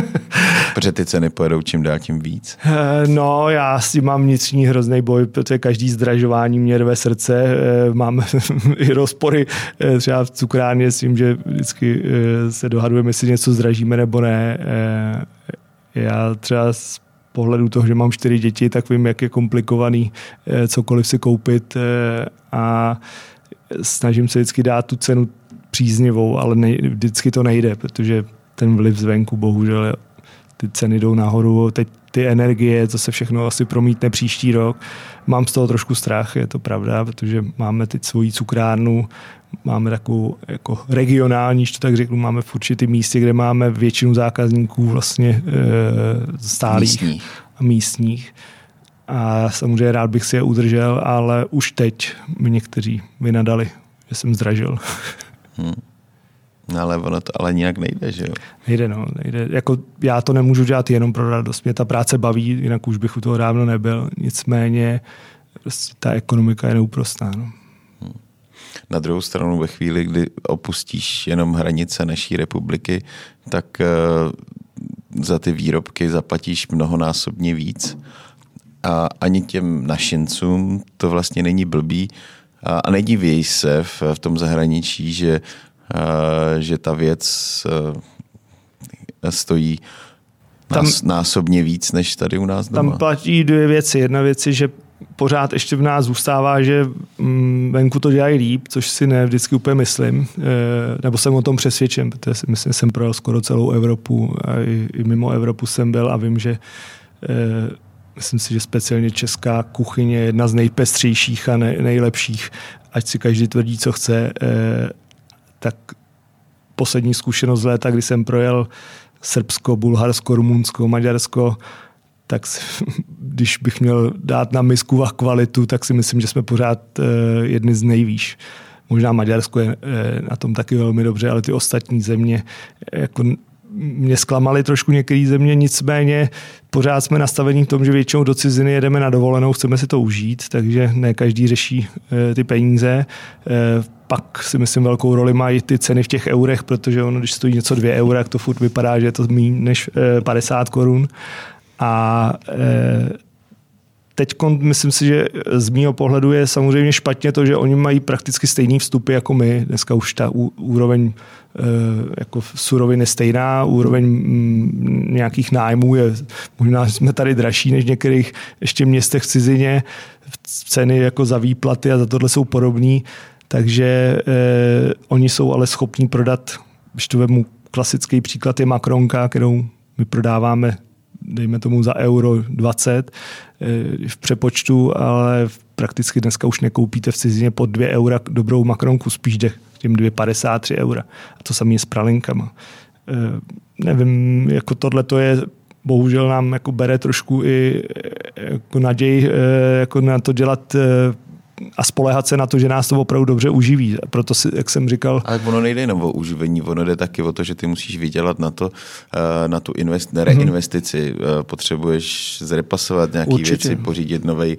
<laughs> Protože ty ceny pojedou čím dál tím víc. Eh, no, já s tím mám vnitřní hrozný boj, protože každý zdražování mě rve srdce. Eh, mám <laughs> i rozpory eh, třeba v cukrárně s tím, že vždycky se dohadujeme, jestli něco zdražíme nebo ne. Já třeba z pohledu toho, že mám čtyři děti, tak vím, jak je komplikovaný cokoliv si koupit a snažím se vždycky dát tu cenu příznivou, ale ne, vždycky to nejde, protože ten vliv zvenku, bohužel ty ceny jdou nahoru, teď ty energie, to se všechno asi promítne příští rok. Mám z toho trošku strach, je to pravda, protože máme teď svoji cukrárnu, máme takovou jako regionální, to tak řeknu, máme v určitý místě, kde máme většinu zákazníků vlastně e, stálých místních. a místních. A samozřejmě rád bych si je udržel, ale už teď mi někteří vynadali, že jsem zdražil. Hmm. No ale ono to ale nijak nejde, že jo? Nejde, no. Nejde. Jako já to nemůžu dělat jenom pro radost. Mě ta práce baví, jinak už bych u toho dávno nebyl. Nicméně prostě ta ekonomika je neúprostná. No. Hmm. Na druhou stranu ve chvíli, kdy opustíš jenom hranice naší republiky, tak za ty výrobky zaplatíš mnohonásobně víc. A ani těm našincům to vlastně není blbý. A, a nedivěj se v, v tom zahraničí, že, že ta věc a, stojí tam, násobně víc než tady u nás doma. Tam platí dvě věci. Jedna věc je, že pořád ještě v nás zůstává, že mm, venku to dělají líp, což si ne vždycky úplně myslím, e, nebo jsem o tom přesvědčen, protože si myslím, že jsem projel skoro celou Evropu a i, i mimo Evropu jsem byl a vím, že myslím si, že speciálně česká kuchyně je jedna z nejpestřejších a ne, nejlepších, ať si každý tvrdí, co chce, tak poslední zkušenost z léta, kdy jsem projel Srbsko, Bulharsko, Rumunsko, Maďarsko, tak <laughs> když bych měl dát na misku a kvalitu, tak si myslím, že jsme pořád eh, jedni z nejvýš. Možná Maďarsko je eh, na tom taky velmi dobře, ale ty ostatní země jako mě zklamaly trošku některé země, nicméně pořád jsme nastavení v tom, že většinou do ciziny jedeme na dovolenou, chceme si to užít, takže ne každý řeší ty peníze. Pak si myslím velkou roli mají ty ceny v těch eurech, protože ono, když stojí něco 2 eura, tak to furt vypadá, že je to méně než 50 korun. A e, teď myslím si, že z mého pohledu je samozřejmě špatně to, že oni mají prakticky stejný vstupy jako my. Dneska už ta úroveň e, jako suroviny stejná, úroveň mm, nějakých nájmů je, možná jsme tady dražší než v některých ještě městech v cizině, ceny jako za výplaty a za tohle jsou podobné, takže eh, oni jsou ale schopní prodat, když to vemu klasický příklad je Makronka, kterou my prodáváme dejme tomu za euro 20 eh, v přepočtu, ale prakticky dneska už nekoupíte v cizině pod 2 eura dobrou makronku, spíš jde k těm 2,53 eura. A to samé s pralinkama. Eh, nevím, jako tohle to je bohužel nám jako bere trošku i eh, jako naději jako na to dělat a spolehat se na to, že nás to opravdu dobře uživí. Proto si, jak jsem říkal... Ale ono nejde jenom o uživení, ono jde taky o to, že ty musíš vydělat na to, eh, na tu invest, reinvestici. Mm-hmm. Potřebuješ zrepasovat nějaké věci, pořídit novej,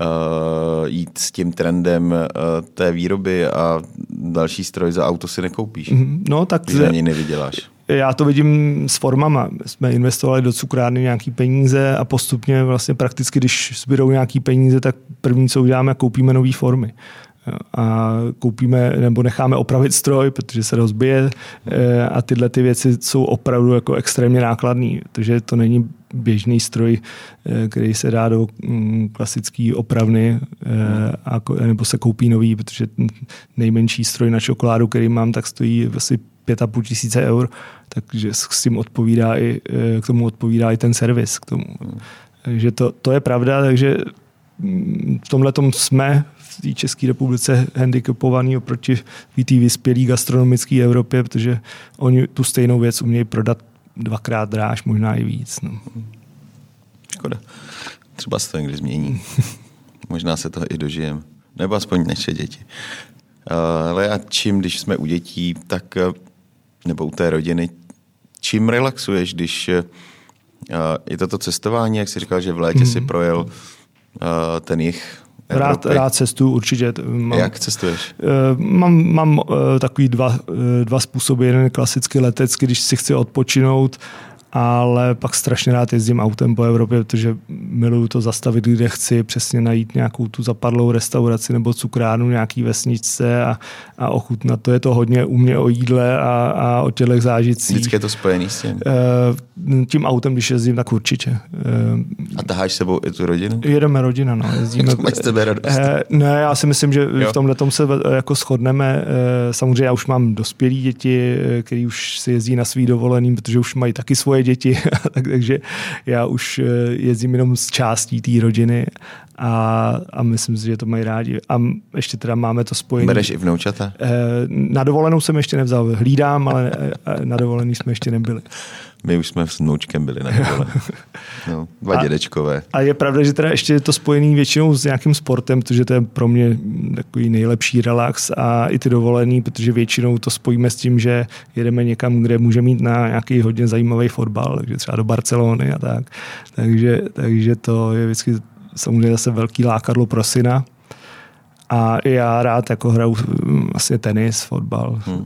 uh, jít s tím trendem té výroby a další stroj za auto si nekoupíš. Mm-hmm. No, tak když na něj nevyděláš já to vidím s formama. Jsme investovali do cukrárny nějaký peníze a postupně vlastně prakticky, když zbydou nějaký peníze, tak první, co uděláme, koupíme nové formy a koupíme nebo necháme opravit stroj, protože se rozbije eh, a tyhle ty věci jsou opravdu jako extrémně nákladné, protože to není běžný stroj, eh, který se dá do mm, klasické opravny eh, nebo se koupí nový, protože nejmenší stroj na čokoládu, který mám, tak stojí asi 5,5 tisíce eur, takže s tím odpovídá i, k tomu odpovídá i ten servis k tomu. Takže to, to je pravda, takže mm, v tomhle jsme v té České republice handicapovaný oproti té vyspělé gastronomické Evropě, protože oni tu stejnou věc umějí prodat dvakrát dráž, možná i víc. No. Škoda. Třeba se to někdy změní. <laughs> možná se toho i dožijem. Nebo aspoň naše děti. Ale a čím, když jsme u dětí, tak nebo u té rodiny, čím relaxuješ, když je to to cestování, jak jsi říkal, že v létě hmm. si projel ten jich Rád, rád cestu určitě. Mám, Jak cestuješ? Mám, mám takový dva, dva způsoby. Jeden je klasicky letecký, když si chci odpočinout ale pak strašně rád jezdím autem po Evropě, protože miluju to zastavit, kde chci, přesně najít nějakou tu zapadlou restauraci nebo cukrárnu nějaký vesničce a, a ochutnat. To je to hodně u mě o jídle a, a o těchto zážitcích. Vždycky je to spojený s tím? Uh, tím autem, když jezdím, tak určitě. Uh, a taháš sebou i tu rodinu? Jedeme rodina, no. Jezdíme, <laughs> to máš tebe radost? Uh, ne, já si myslím, že jo. v tomhle tom se jako shodneme. Samozřejmě já už mám dospělé děti, který už si jezdí na svý dovolený, protože už mají taky svoje děti, <laughs> takže já už jezdím jenom z částí té rodiny a, a myslím si, že to mají rádi. A ještě teda máme to spojení. Bereš i vnoučata? Na dovolenou jsem ještě nevzal. Hlídám, ale na dovolený jsme ještě nebyli. My už jsme s vnoučkem byli na dovolené. <laughs> No, dva a, dědečkové. A je pravda, že teda ještě je to spojený většinou s nějakým sportem, protože to je pro mě takový nejlepší relax a i ty dovolený, protože většinou to spojíme s tím, že jedeme někam, kde může mít na nějaký hodně zajímavý fotbal, takže třeba do Barcelony a tak. Takže, takže to je vždycky samozřejmě zase velký lákadlo pro syna. A já rád jako hraju vlastně tenis, fotbal. Hmm.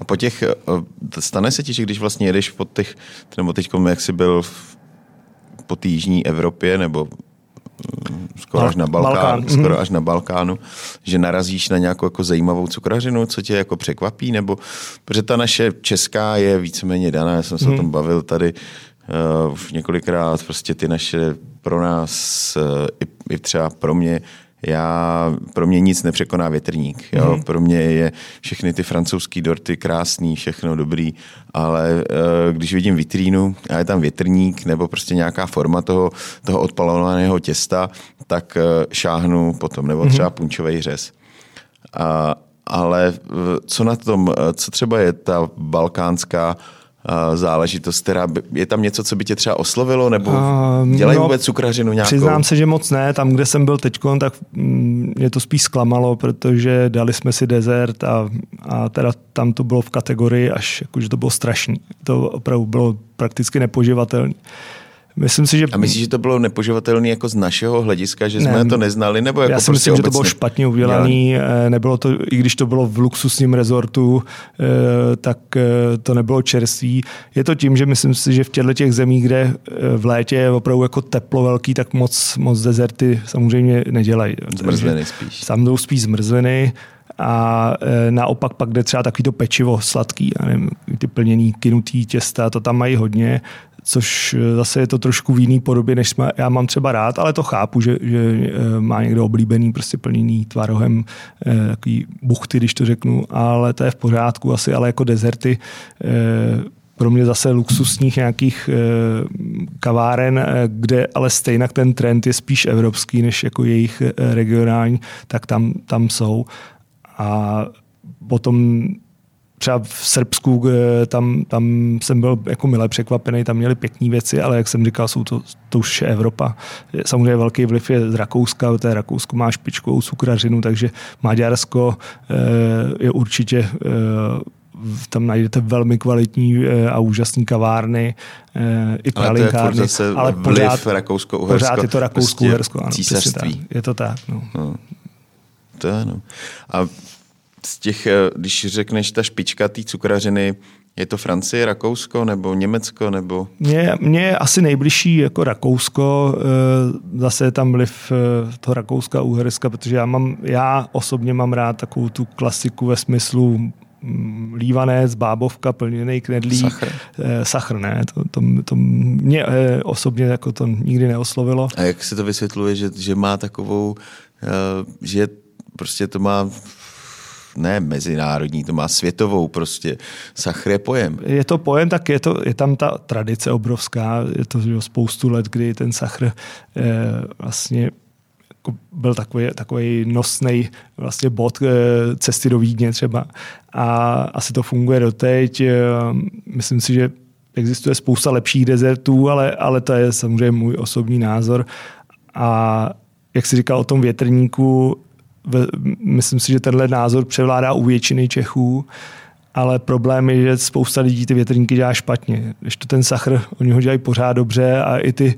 A po těch, eh, stane se ti, že když vlastně jedeš po těch, nebo teď jak jsi byl v, po té jižní Evropě, nebo mm, skoro až na Balkán, Balkán. skoro mhm. až na Balkánu, že narazíš na nějakou jako zajímavou cukrařinu, co tě jako překvapí, nebo protože ta naše česká je víceméně daná, já jsem se hmm. o tom bavil tady uh, už několikrát, prostě ty naše pro nás, uh, i, i třeba pro mě, já, pro mě nic nepřekoná větrník. Jo? Mm-hmm. Pro mě je všechny ty francouzský dorty krásný, všechno dobrý, ale uh, když vidím vitrínu a je tam větrník nebo prostě nějaká forma toho, toho odpalovaného těsta, tak uh, šáhnu potom, nebo mhm. třeba punčový řez. A, ale co na tom, co třeba je ta balkánská záležitost, která by, je tam něco, co by tě třeba oslovilo, nebo uh, dělají no, vůbec cukrařinu nějakou? Přiznám se, že moc ne. Tam, kde jsem byl teď, tak mm, mě to spíš zklamalo, protože dali jsme si dezert a, a teda tam to bylo v kategorii až, jakože to bylo strašný. To opravdu bylo prakticky nepoživatelné. Myslím si, že... A myslíš, že to bylo nepoživatelné jako z našeho hlediska, že jsme ne, to neznali? Nebo jako já si prostě myslím, že to bylo špatně udělané. Eh, nebylo to, i když to bylo v luxusním rezortu, eh, tak eh, to nebylo čerství. Je to tím, že myslím si, že v těchto těch zemích, kde v létě je opravdu jako teplo velký, tak moc, moc dezerty samozřejmě nedělají. Zmrzliny spíš. Tam jdou spíš zmrzliny a naopak pak jde třeba takový to pečivo sladký, nevím, ty plněný kynutý těsta, to tam mají hodně což eh, zase je to trošku v jiný podobě, než jsme, já mám třeba rád, ale to chápu, že, že eh, má někdo oblíbený prostě plněný tvarohem takový buchty, když to řeknu, ale to je v pořádku asi, ale jako dezerty pro mě zase luxusních nějakých kaváren, kde ale stejně ten trend je spíš evropský, než jako jejich regionální, tak tam, tam jsou. A potom třeba v Srbsku, tam, tam jsem byl jako milé překvapený, tam měli pěkné věci, ale jak jsem říkal, jsou to, to už je Evropa. Samozřejmě velký vliv je z Rakouska, to je Rakousko má špičkovou cukrařinu, takže Maďarsko eh, je určitě eh, tam najdete velmi kvalitní eh, a úžasné kavárny, i pralinkárny. Ale, ale pořád, Rakousko, pořád je to Rakousko-Uhersko. Prostě ano, Je to tak. No. No, to je, no. A z těch, eh, když řekneš ta špička té cukrařiny, je to Francie, Rakousko nebo Německo? Nebo... Mně, mně je asi nejbližší jako Rakousko, eh, zase je tam vliv eh, toho Rakouska, Uherska, protože já, mám, já osobně mám rád takovou tu klasiku ve smyslu mm, lívanec, bábovka, plněný knedlík. Sachr. Sachr, ne. To, to, to mě osobně jako to nikdy neoslovilo. A jak se to vysvětluje, že, že má takovou, že prostě to má ne mezinárodní, to má světovou prostě. Sachr je pojem. Je to pojem, tak je, to, je tam ta tradice obrovská, je to že spoustu let, kdy ten sachr eh, vlastně jako byl takový, takový nosný vlastně bod eh, cesty do Vídně třeba. A asi to funguje doteď. Eh, myslím si, že existuje spousta lepších dezertů, ale, ale to je samozřejmě můj osobní názor. A jak jsi říkal o tom větrníku, myslím si, že tenhle názor převládá u většiny Čechů, ale problém je, že spousta lidí ty větrníky dělá špatně. Když to ten sachr, oni ho dělají pořád dobře a i ty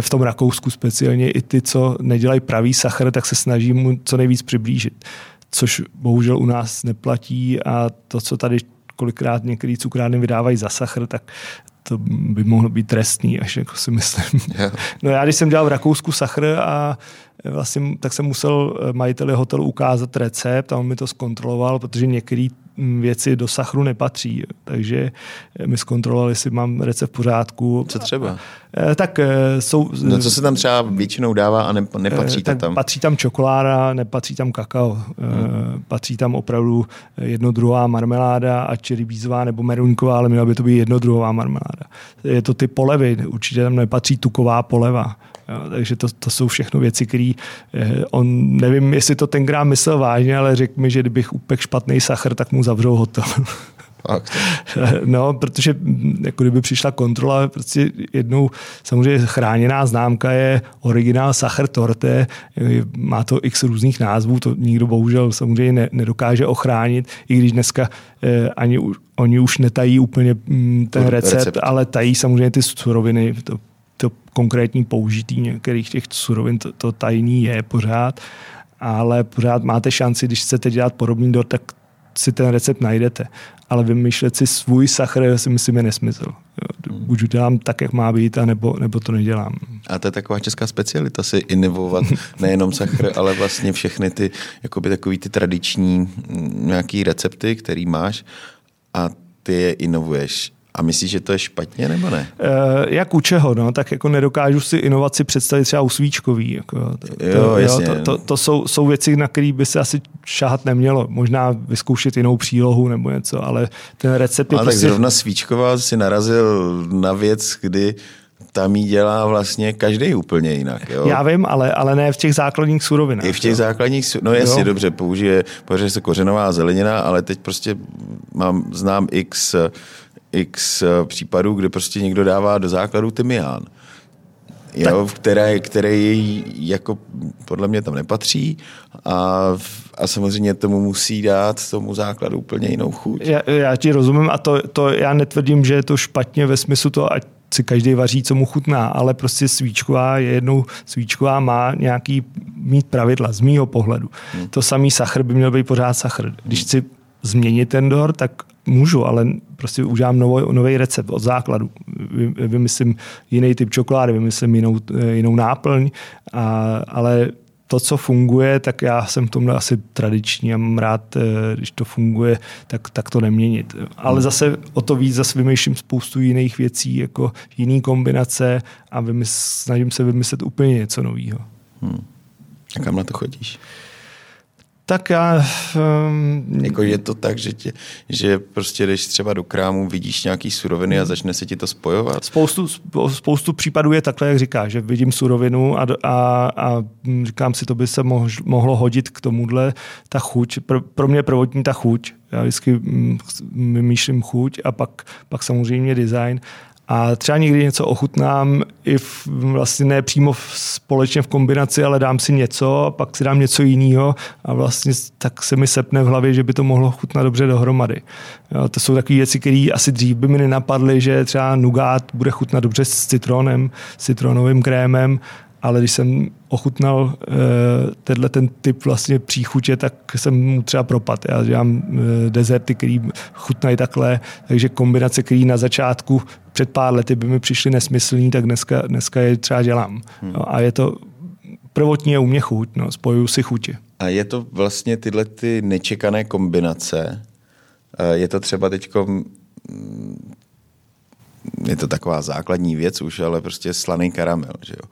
v tom Rakousku speciálně, i ty, co nedělají pravý sachr, tak se snaží mu co nejvíc přiblížit. Což bohužel u nás neplatí a to, co tady kolikrát některý cukrárny vydávají za sachr, tak to by mohlo být trestný, až jako si myslím. Yeah. No já, když jsem dělal v Rakousku sachr a vlastně, tak jsem musel majiteli hotelu ukázat recept a on mi to zkontroloval, protože některé věci do sachru nepatří. Takže mi zkontrolovali, jestli mám recept v pořádku. Co třeba? Eh, tak eh, jsou... No co se tam třeba většinou dává a nepatří eh, to tam? Patří tam čokoláda, nepatří tam kakao. Hmm. Patří tam opravdu jednodruhová marmeláda, ať rybízová nebo meruňková, ale měla by to být jednodruhová marmeláda. Je to ty polevy, určitě tam nepatří tuková poleva. Jo, takže to, to jsou všechno věci, které eh, on, nevím, jestli to tenkrát myslel vážně, ale řekl mi, že kdybych upek špatný sachr, tak mu zavřou hotel. <laughs> Fakt. <laughs> No, protože mm, jako kdyby přišla kontrola, prostě jednou samozřejmě chráněná známka je originál Sacher Torte, má to x různých názvů, to nikdo bohužel samozřejmě ne, nedokáže ochránit, i když dneska eh, ani oni už netají úplně mm, ten recept, recept, ale tají samozřejmě ty suroviny, to to konkrétní použití některých těch surovin, to, to tajný je pořád. ale pořád máte šanci, když chcete dělat podobný dort, tak si ten recept najdete. Ale vymýšlet si svůj sachr si myslím je nesmysl. Hmm. Buď udělám tak, jak má být, a nebo, nebo to nedělám. A to je taková česká specialita, si inovovat <laughs> nejenom sachr, ale vlastně všechny ty, jakoby takový ty tradiční mm, nějaký recepty, který máš a ty je inovuješ. A myslíš, že to je špatně nebo ne? E, jak u čeho, no, tak jako nedokážu si inovaci představit třeba u svíčkový. Jako, to, jo, jasně. Jo, to, to, to jsou, jsou věci, na které by se asi šáhat nemělo. Možná vyzkoušet jinou přílohu nebo něco, ale ten recept je ale prostě... tak zrovna svíčková si narazil na věc, kdy tam jí dělá vlastně každý úplně jinak. Jo? Já vím, ale, ale ne v těch základních surovinách. I v těch jo? základních, no jasně, jo? dobře, použije, použije se kořenová zelenina, ale teď prostě mám, znám x x eh, případů, kde prostě někdo dává do základu tymián. Jo, které, který jako podle mě tam nepatří a, a samozřejmě tomu musí dát tomu základu úplně jinou chuť. Já, já ti rozumím a to, to já netvrdím, že je to špatně ve smyslu to, ať si každý vaří, co mu chutná, ale prostě svíčková je jednou, svíčková má nějaký mít pravidla z mýho pohledu. Hmm. To samý sachr by měl být pořád sachr. Když hmm. chci změnit ten dor, tak můžu, ale prostě udělám nový recept od základu. Vymyslím jiný typ čokolády, vymyslím jinou, jinou náplň, a, ale to, co funguje, tak já jsem v tomhle asi tradiční a mám rád, eh, když to funguje, tak, tak to neměnit. Ale hmm. zase o to víc zase vymýšlím spoustu jiných věcí, jako jiný kombinace a vymysl, snažím se vymyslet úplně něco nového. Hmm. A kam na to chodíš? Tak já... Um, jako je to tak, že, tě, že prostě jdeš třeba do krámu, vidíš nějaký suroviny a začne se ti to spojovat? Spoustu, spoustu případů je takhle, jak říká, že vidím surovinu a, a, a říkám si, to by se mož, mohlo hodit k tomuhle ta chuť. Pro, pro mě prvotní ta chuť. Já vždycky mm, vymýšlím chuť a pak, pak samozřejmě design. A třeba někdy něco ochutnám i v, vlastně ne přímo v, společně v kombinaci, ale dám si něco a pak si dám něco jiného a vlastně tak se mi sepne v hlavě, že by to mohlo chutnat dobře dohromady. Jo, to jsou takové věci, které asi dřív by mi nenapadly, že třeba nugát bude chutnat dobře s citronem, citronovým krémem ale když jsem ochutnal uh, tenhle ten typ vlastně příchutě, tak jsem mu třeba propad. Já dělám uh, dezerty, které chutnají takhle, takže kombinace, které na začátku před pár lety by mi přišly nesmyslný, tak dneska, dneska je třeba dělám. Hmm. No, a je to prvotní je u mě chuť, no, spojuju si chutě. A je to vlastně tyhle ty nečekané kombinace, eh, je to třeba teďko mm, je to taková základní věc už, ale prostě slaný karamel, že jo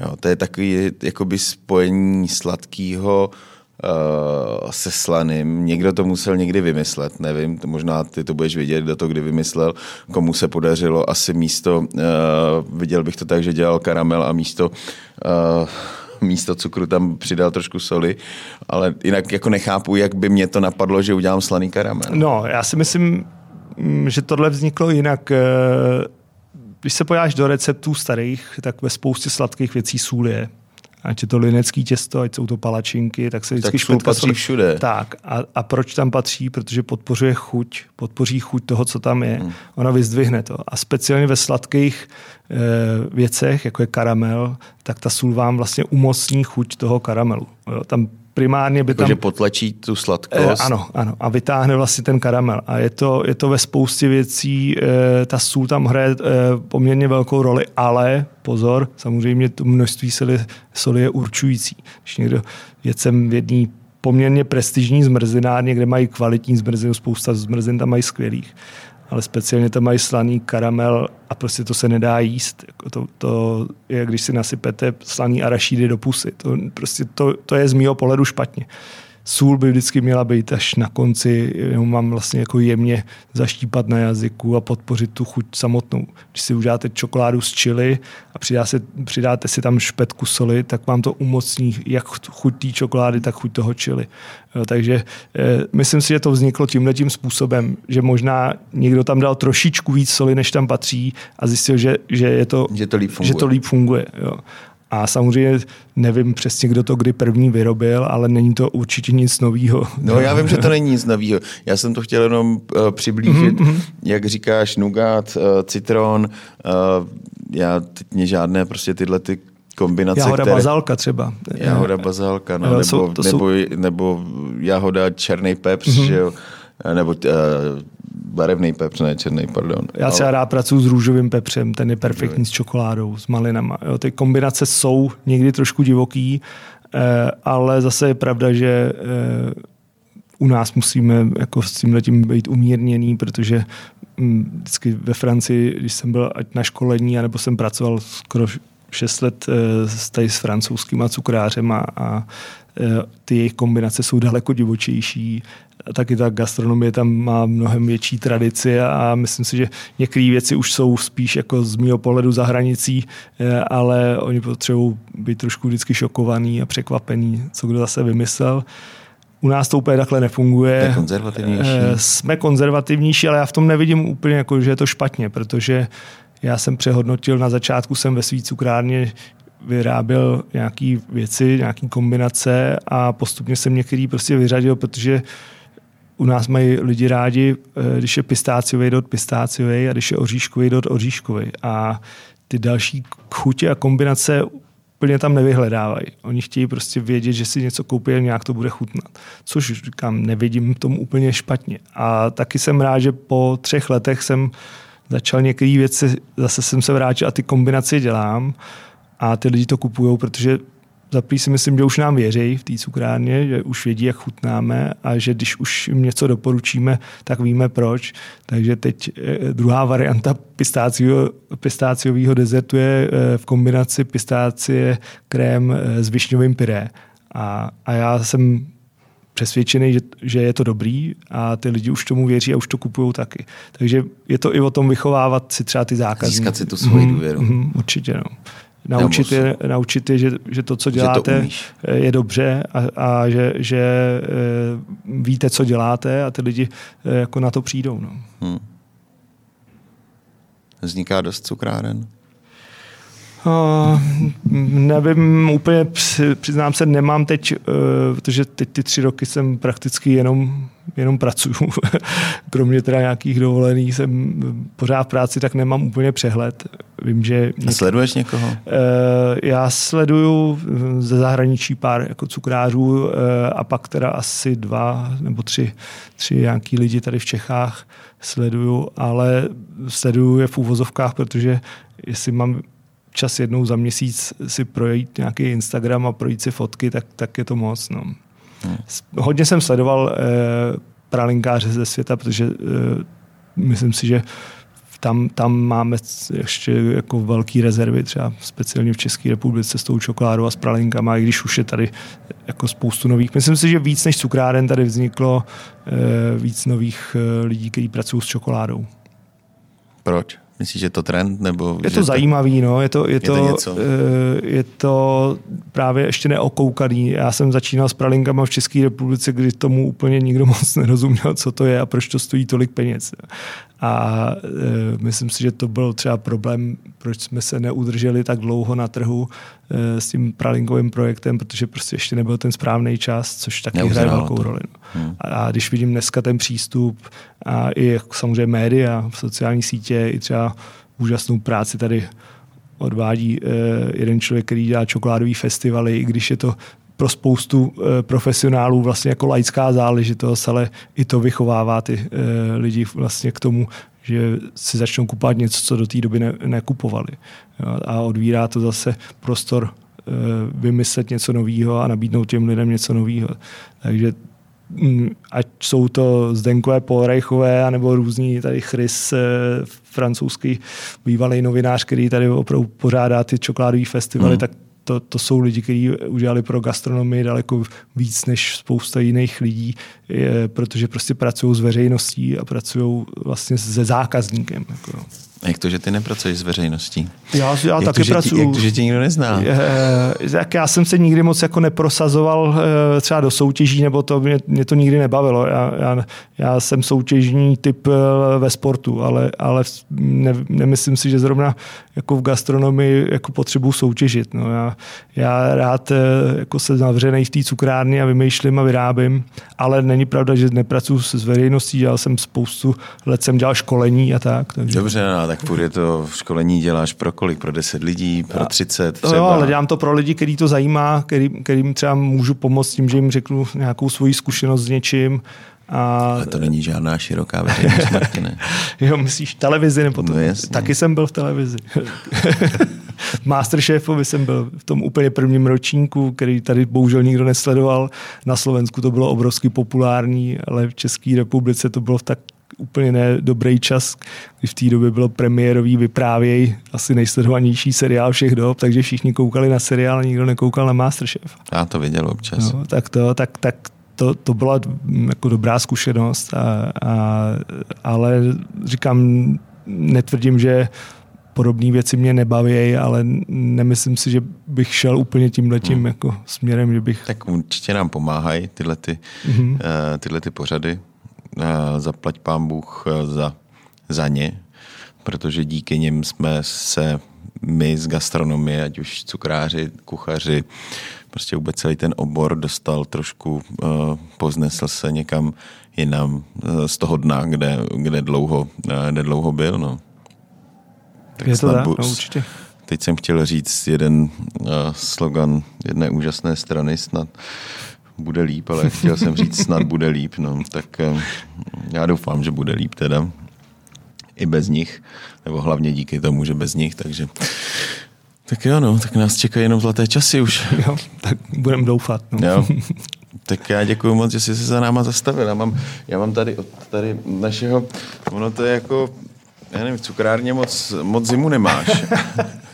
Jo, to je takový jakoby spojení sladkého uh, se slaným. Někdo to musel někdy vymyslet, nevím, to možná ty to budeš vědět, kdo to kdy vymyslel, komu se podařilo asi místo, uh, viděl bych to tak, že dělal karamel a místo uh, místo cukru tam přidal trošku soli, ale jinak jako nechápu, jak by mě to napadlo, že udělám slaný karamel. No, já si myslím, mm, že tohle vzniklo jinak když se pojáš do receptů starých, tak ve spoustě sladkých věcí sůl je. Ať je to linecký těsto, ať jsou to palačinky, tak se vždycky tak špetka patří všude. Tak. A, a, proč tam patří? Protože podpořuje chuť, podpoří chuť toho, co tam je. Hmm. Ona vyzdvihne to. A speciálně ve sladkých e, věcech, jako je karamel, tak ta sůl vám vlastně umocní chuť toho karamelu. Jo, tam primárně by jako, tam... že potlačí tu sladkost. Eh, ano, ano. A vytáhne vlastně ten karamel. A je to, je to ve spoustě věcí, eh, ta sůl tam hraje eh, poměrně velkou roli, ale pozor, samozřejmě to množství soli, soli je určující. Když někdo věcem v jedné poměrně prestižní zmrzinárně, kde mají kvalitní zmrzinu, spousta zmrzin tam mají skvělých, ale speciálně tam mají slaný karamel a prostě to se nedá jíst. Jako to, to je, když si nasypete slaný arašídy do pusy. To, prostě to, to je z mého pohledu špatně sůl by vždycky měla být až na konci, jenom mám vlastně jako jemně zaštípat na jazyku a podpořit tu chuť samotnou. Když si uděláte čokoládu z čili a přidá se, přidáte si tam špetku soli, tak vám to umocní jak chuť té čokolády, tak chuť toho čili. Takže e, myslím si, že to vzniklo tímhle tím způsobem, že možná někdo tam dal trošičku víc soli, než tam patří a zjistil, že, že, je to, že to líp funguje. Že to líp funguje jo. A samozřejmě nevím přesně, kdo to kdy první vyrobil, ale není to určitě nic nového. No já vím, že to není nic nového. Já jsem to chtěl jenom uh, přiblížit, mm-hmm. jak říkáš, nugát, uh, citron. Uh, já teď mě žádné prostě tyhle ty kombinace, Jahoda které... bazalka třeba. Jahoda bazalka, no, nebo, jsou, to nebo, jsou... nebo jahoda černý pepř, mm-hmm. že jo? Nebo uh, barevný pepř, ne černý, pardon. Já třeba rád pracuji s růžovým pepřem, ten je perfektní s čokoládou, s malinama. Jo, ty kombinace jsou někdy trošku divoký, eh, ale zase je pravda, že eh, u nás musíme jako s tím letím být umírněný, protože hm, vždycky ve Francii, když jsem byl ať na školení, anebo jsem pracoval skoro 6 let s, tady s francouzskýma cukrářem a, a ty jejich kombinace jsou daleko divočejší taky ta gastronomie tam má mnohem větší tradici a myslím si, že některé věci už jsou spíš jako z mého pohledu za hranicí, eh, ale oni potřebují být trošku vždycky šokovaný a překvapený, co kdo zase vymyslel. U nás to úplně takhle nefunguje. Je konzervativnější. Eh, jsme konzervativnější, ale já v tom nevidím úplně, jako, že je to špatně, protože já jsem přehodnotil, na začátku jsem ve svý cukrárně vyráběl nějaké věci, nějaké kombinace a postupně jsem některý prostě vyřadil, protože u nás mají lidi rádi, eh, když je pistáciový dot pistáciový a když je oříškový dot oříškový. A ty další chutě a kombinace úplně tam nevyhledávají. Oni chtějí prostě vědět, že si něco koupí a nějak to bude chutnat. Což říkám, nevidím tomu úplně špatně. A taky jsem rád, že po třech letech jsem začal některé věci, zase jsem se vrátil a ty kombinace dělám a ty lidi to kupují, protože za si myslím, že už nám věří v té cukrárně, že už vědí, jak chutnáme a že když už jim něco doporučíme, tak víme proč. Takže teď eh, druhá varianta pistáciového dezertu je eh, v kombinaci pistácie krém eh, s višňovým pyré. A, a já jsem přesvědčený, že, že je to dobrý a ty lidi už tomu věří a už to kupují taky. Takže je to i o tom vychovávat si třeba ty zákazníky. Získat si tu svoji mhm, důvěru. Mm, mm, určitě, no naučit je, naučit je že, že to, co děláte, to je dobře a, a že, že eh, víte, co děláte a ty lidi eh, jako na to přijdou. No. Hmm. Vzniká dost cukráren? Uh, nevím, úplně přiznám se, nemám teď, uh, protože teď ty tři roky jsem prakticky jenom, jenom pracuju. <laughs> Kromě teda nějakých dovolených jsem pořád v práci, tak nemám úplně přehled. Vím, že... Něk... A sleduješ někoho? Uh, já sleduju ze zahraničí pár jako cukrářů uh, a pak teda asi dva nebo tři, tři nějaký lidi tady v Čechách sleduju, ale sleduju je v úvozovkách, protože jestli mám čas jednou za měsíc si projít nějaký Instagram a projít si fotky, tak, tak je to moc. No. Hmm. Hodně jsem sledoval eh, pralinkáře ze světa, protože eh, myslím si, že tam, tam máme ještě jako velký rezervy, třeba speciálně v České republice s tou čokoládou a s pralinkama, i když už je tady jako spoustu nových. Myslím si, že víc než cukráren tady vzniklo eh, víc nových eh, lidí, kteří pracují s čokoládou. Proč? Myslíš, že je to trend? Nebo je to zajímavý, no. Je to, je, je, to, něco? Eh, je to právě ještě neokoukaný. Já jsem začínal s pralinkama v České republice, kdy tomu úplně nikdo <laughs> moc nerozuměl, co to je a proč to stojí tolik peněz. A e, myslím si, že to byl třeba problém, proč jsme se neudrželi tak dlouho na trhu s tím pralinkovým projektem, protože prostě ještě nebyl ten správný čas, což taky hraje velkou to. roli. No. Hmm. A, a když vidím dneska ten přístup a i jako samozřejmě média, sociální sítě, i třeba úžasnou práci tady odvádí e, jeden člověk, který dělá čokoládový festivaly, i když je to pro spoustu e, profesionálů vlastně jako laická záležitost, ale i to vychovává ty lidi vlastně k tomu, že si začnou kupovat něco, co do té doby ne, nekupovali. A odvírá to zase prostor e, vymyslet něco nového a nabídnout těm lidem něco nového. Takže mm, ať jsou to Zdenkové, Polreichové, nebo různí tady Chris, francouzský bývalý novinář, který tady opravdu pořádá ty čokoládové festivaly, mm. tak to, to jsou lidi, kteří udělali pro gastronomii daleko víc než spousta jiných lidí, je, protože prostě pracují s veřejností a pracují vlastně se zákazníkem. Jako. Jak to, že ty nepracuješ s veřejností? Já, já jak taky to, pracuji. Jak to, že tě nikdo nezná? Jak já jsem se nikdy moc jako neprosazoval eh, třeba do soutěží, nebo to mě, mě to nikdy nebavilo. Já, já, já jsem soutěžní typ eh, ve sportu, ale, ale ne, nemyslím si, že zrovna jako v gastronomii jako potřebuji soutěžit. No, já, já rád eh, jako se zavřenej v té cukrárně a vymýšlím a vyrábím, ale není pravda, že nepracuji s veřejností. Dělal jsem spoustu let, jsem dělal školení a tak. Takže... Dobře, no, tak půjde to v školení děláš pro kolik? Pro 10 lidí, pro 30 třeba? Jo, ale dělám to pro lidi, který to zajímá, který, kterým třeba můžu pomoct tím, že jim řeknu nějakou svoji zkušenost s něčím. A... Ale to není žádná široká veřejnost, <laughs> Martine. jo, myslíš televizi nebo to? No jasně. Taky jsem byl v televizi. <laughs> Masterchefovi jsem byl v tom úplně prvním ročníku, který tady bohužel nikdo nesledoval. Na Slovensku to bylo obrovsky populární, ale v České republice to bylo v tak úplně nedobrý čas, kdy v té době bylo premiérový vyprávěj, asi nejsledovanější seriál všech dob, takže všichni koukali na seriál a nikdo nekoukal na Masterchef. Já to viděl občas. No, tak to, tak, tak to, to byla jako dobrá zkušenost, a, a, ale říkám, netvrdím, že podobné věci mě nebaví, ale nemyslím si, že bych šel úplně tímhletím hmm. jako směrem, že bych... Tak určitě nám pomáhají tyhle, ty, mm-hmm. uh, tyhle ty pořady. Zaplať pán Bůh uh, za, za ně, protože díky nim jsme se my z gastronomie, ať už cukráři, kuchaři, prostě vůbec celý ten obor dostal trošku, uh, poznesl se někam jinam uh, z toho dna, kde, kde, dlouho, uh, kde dlouho byl. No. Tak je to tak, no, určitě. Teď jsem chtěl říct jeden slogan jedné úžasné strany, snad bude líp, ale chtěl jsem říct, snad bude líp, no, tak uh, já doufám, že bude líp teda i bez nich, nebo hlavně díky tomu, že bez nich, takže tak jo, no, tak nás čekají jenom zlaté časy už. Jo, tak budeme doufat. No. Jo. Tak já děkuji moc, že jsi se za náma zastavil. Já mám, já mám tady od tady našeho, ono to je jako, já nevím, v cukrárně moc, moc zimu nemáš.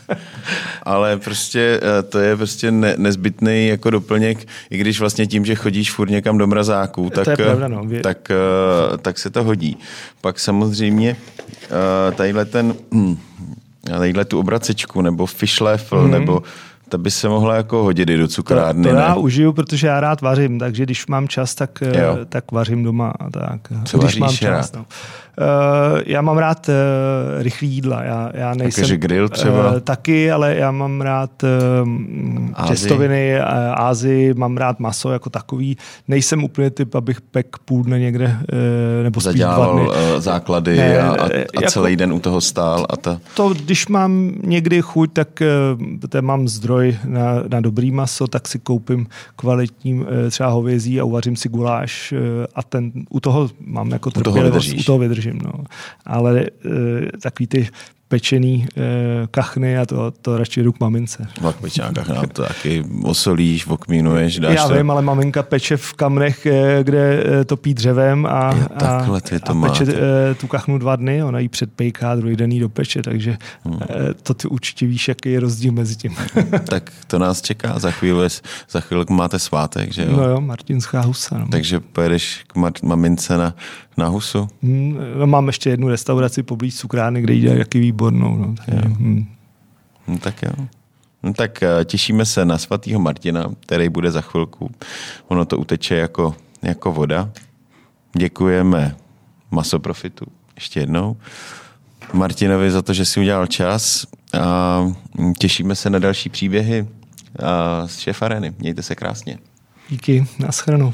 <laughs> Ale prostě eh, to je prostě ne, nezbytný jako doplněk, i když vlastně tím, že chodíš furt někam do mrazáků, tak, to pravda, no. tak, eh, tak se to hodí. Pak samozřejmě eh, tadyhle ten hm, tadyhle tu obracečku, nebo fish level, mm. nebo ta by se mohla jako hodit i do cukrárny. To, to já ne? užiju, protože já rád vařím, takže když mám čas, tak, jo. tak vařím doma. Tak. Co když mám čas, no. Uh, já mám rád uh, rychlý jídla. Já, já nejsem, Takže grill třeba? Uh, taky, ale já mám rád těstoviny, uh, Ázii, mám rád maso jako takový. Nejsem úplně typ, abych pek půl dne někde, uh, nebo spíš dva dny. Základy ne, a, a, jako, celý den u toho stál. A ta... To, když mám někdy chuť, tak uh, mám zdroj na, na dobrý maso, tak si koupím kvalitní uh, třeba hovězí a uvařím si guláš uh, a ten, u toho mám jako trpělivost, u toho vydržím vydržím. No. Ale e, takový ty pečený e, kachny a to, to radši jdu k mamince. Pak pečená kachna, to taky osolíš, okmínuješ, dáš Já to. vím, ale maminka peče v kamnech, e, kde e, topí dřevem a, jo, takhle ty to a peče e, tu kachnu dva dny, ona ji předpejká, druhý den jí dopeče, takže hmm. e, to ty určitě víš, jaký je rozdíl mezi tím. tak to nás čeká, za chvíli, za chvíli máte svátek, že jo? No jo, Martinská husa. No. Takže pojedeš k mamince na na Husu? Hmm, no, mám ještě jednu restauraci poblíž cukrárny, kde jí jaký výbornou. No, takže, hmm. no, tak jo. No, tak eh, těšíme se na svatýho Martina, který bude za chvilku. Ono to uteče jako, jako voda. Děkujeme Masoprofitu ještě jednou. Martinovi za to, že si udělal čas a těšíme se na další příběhy z Šefareny. Mějte se krásně. Díky, naschledanou.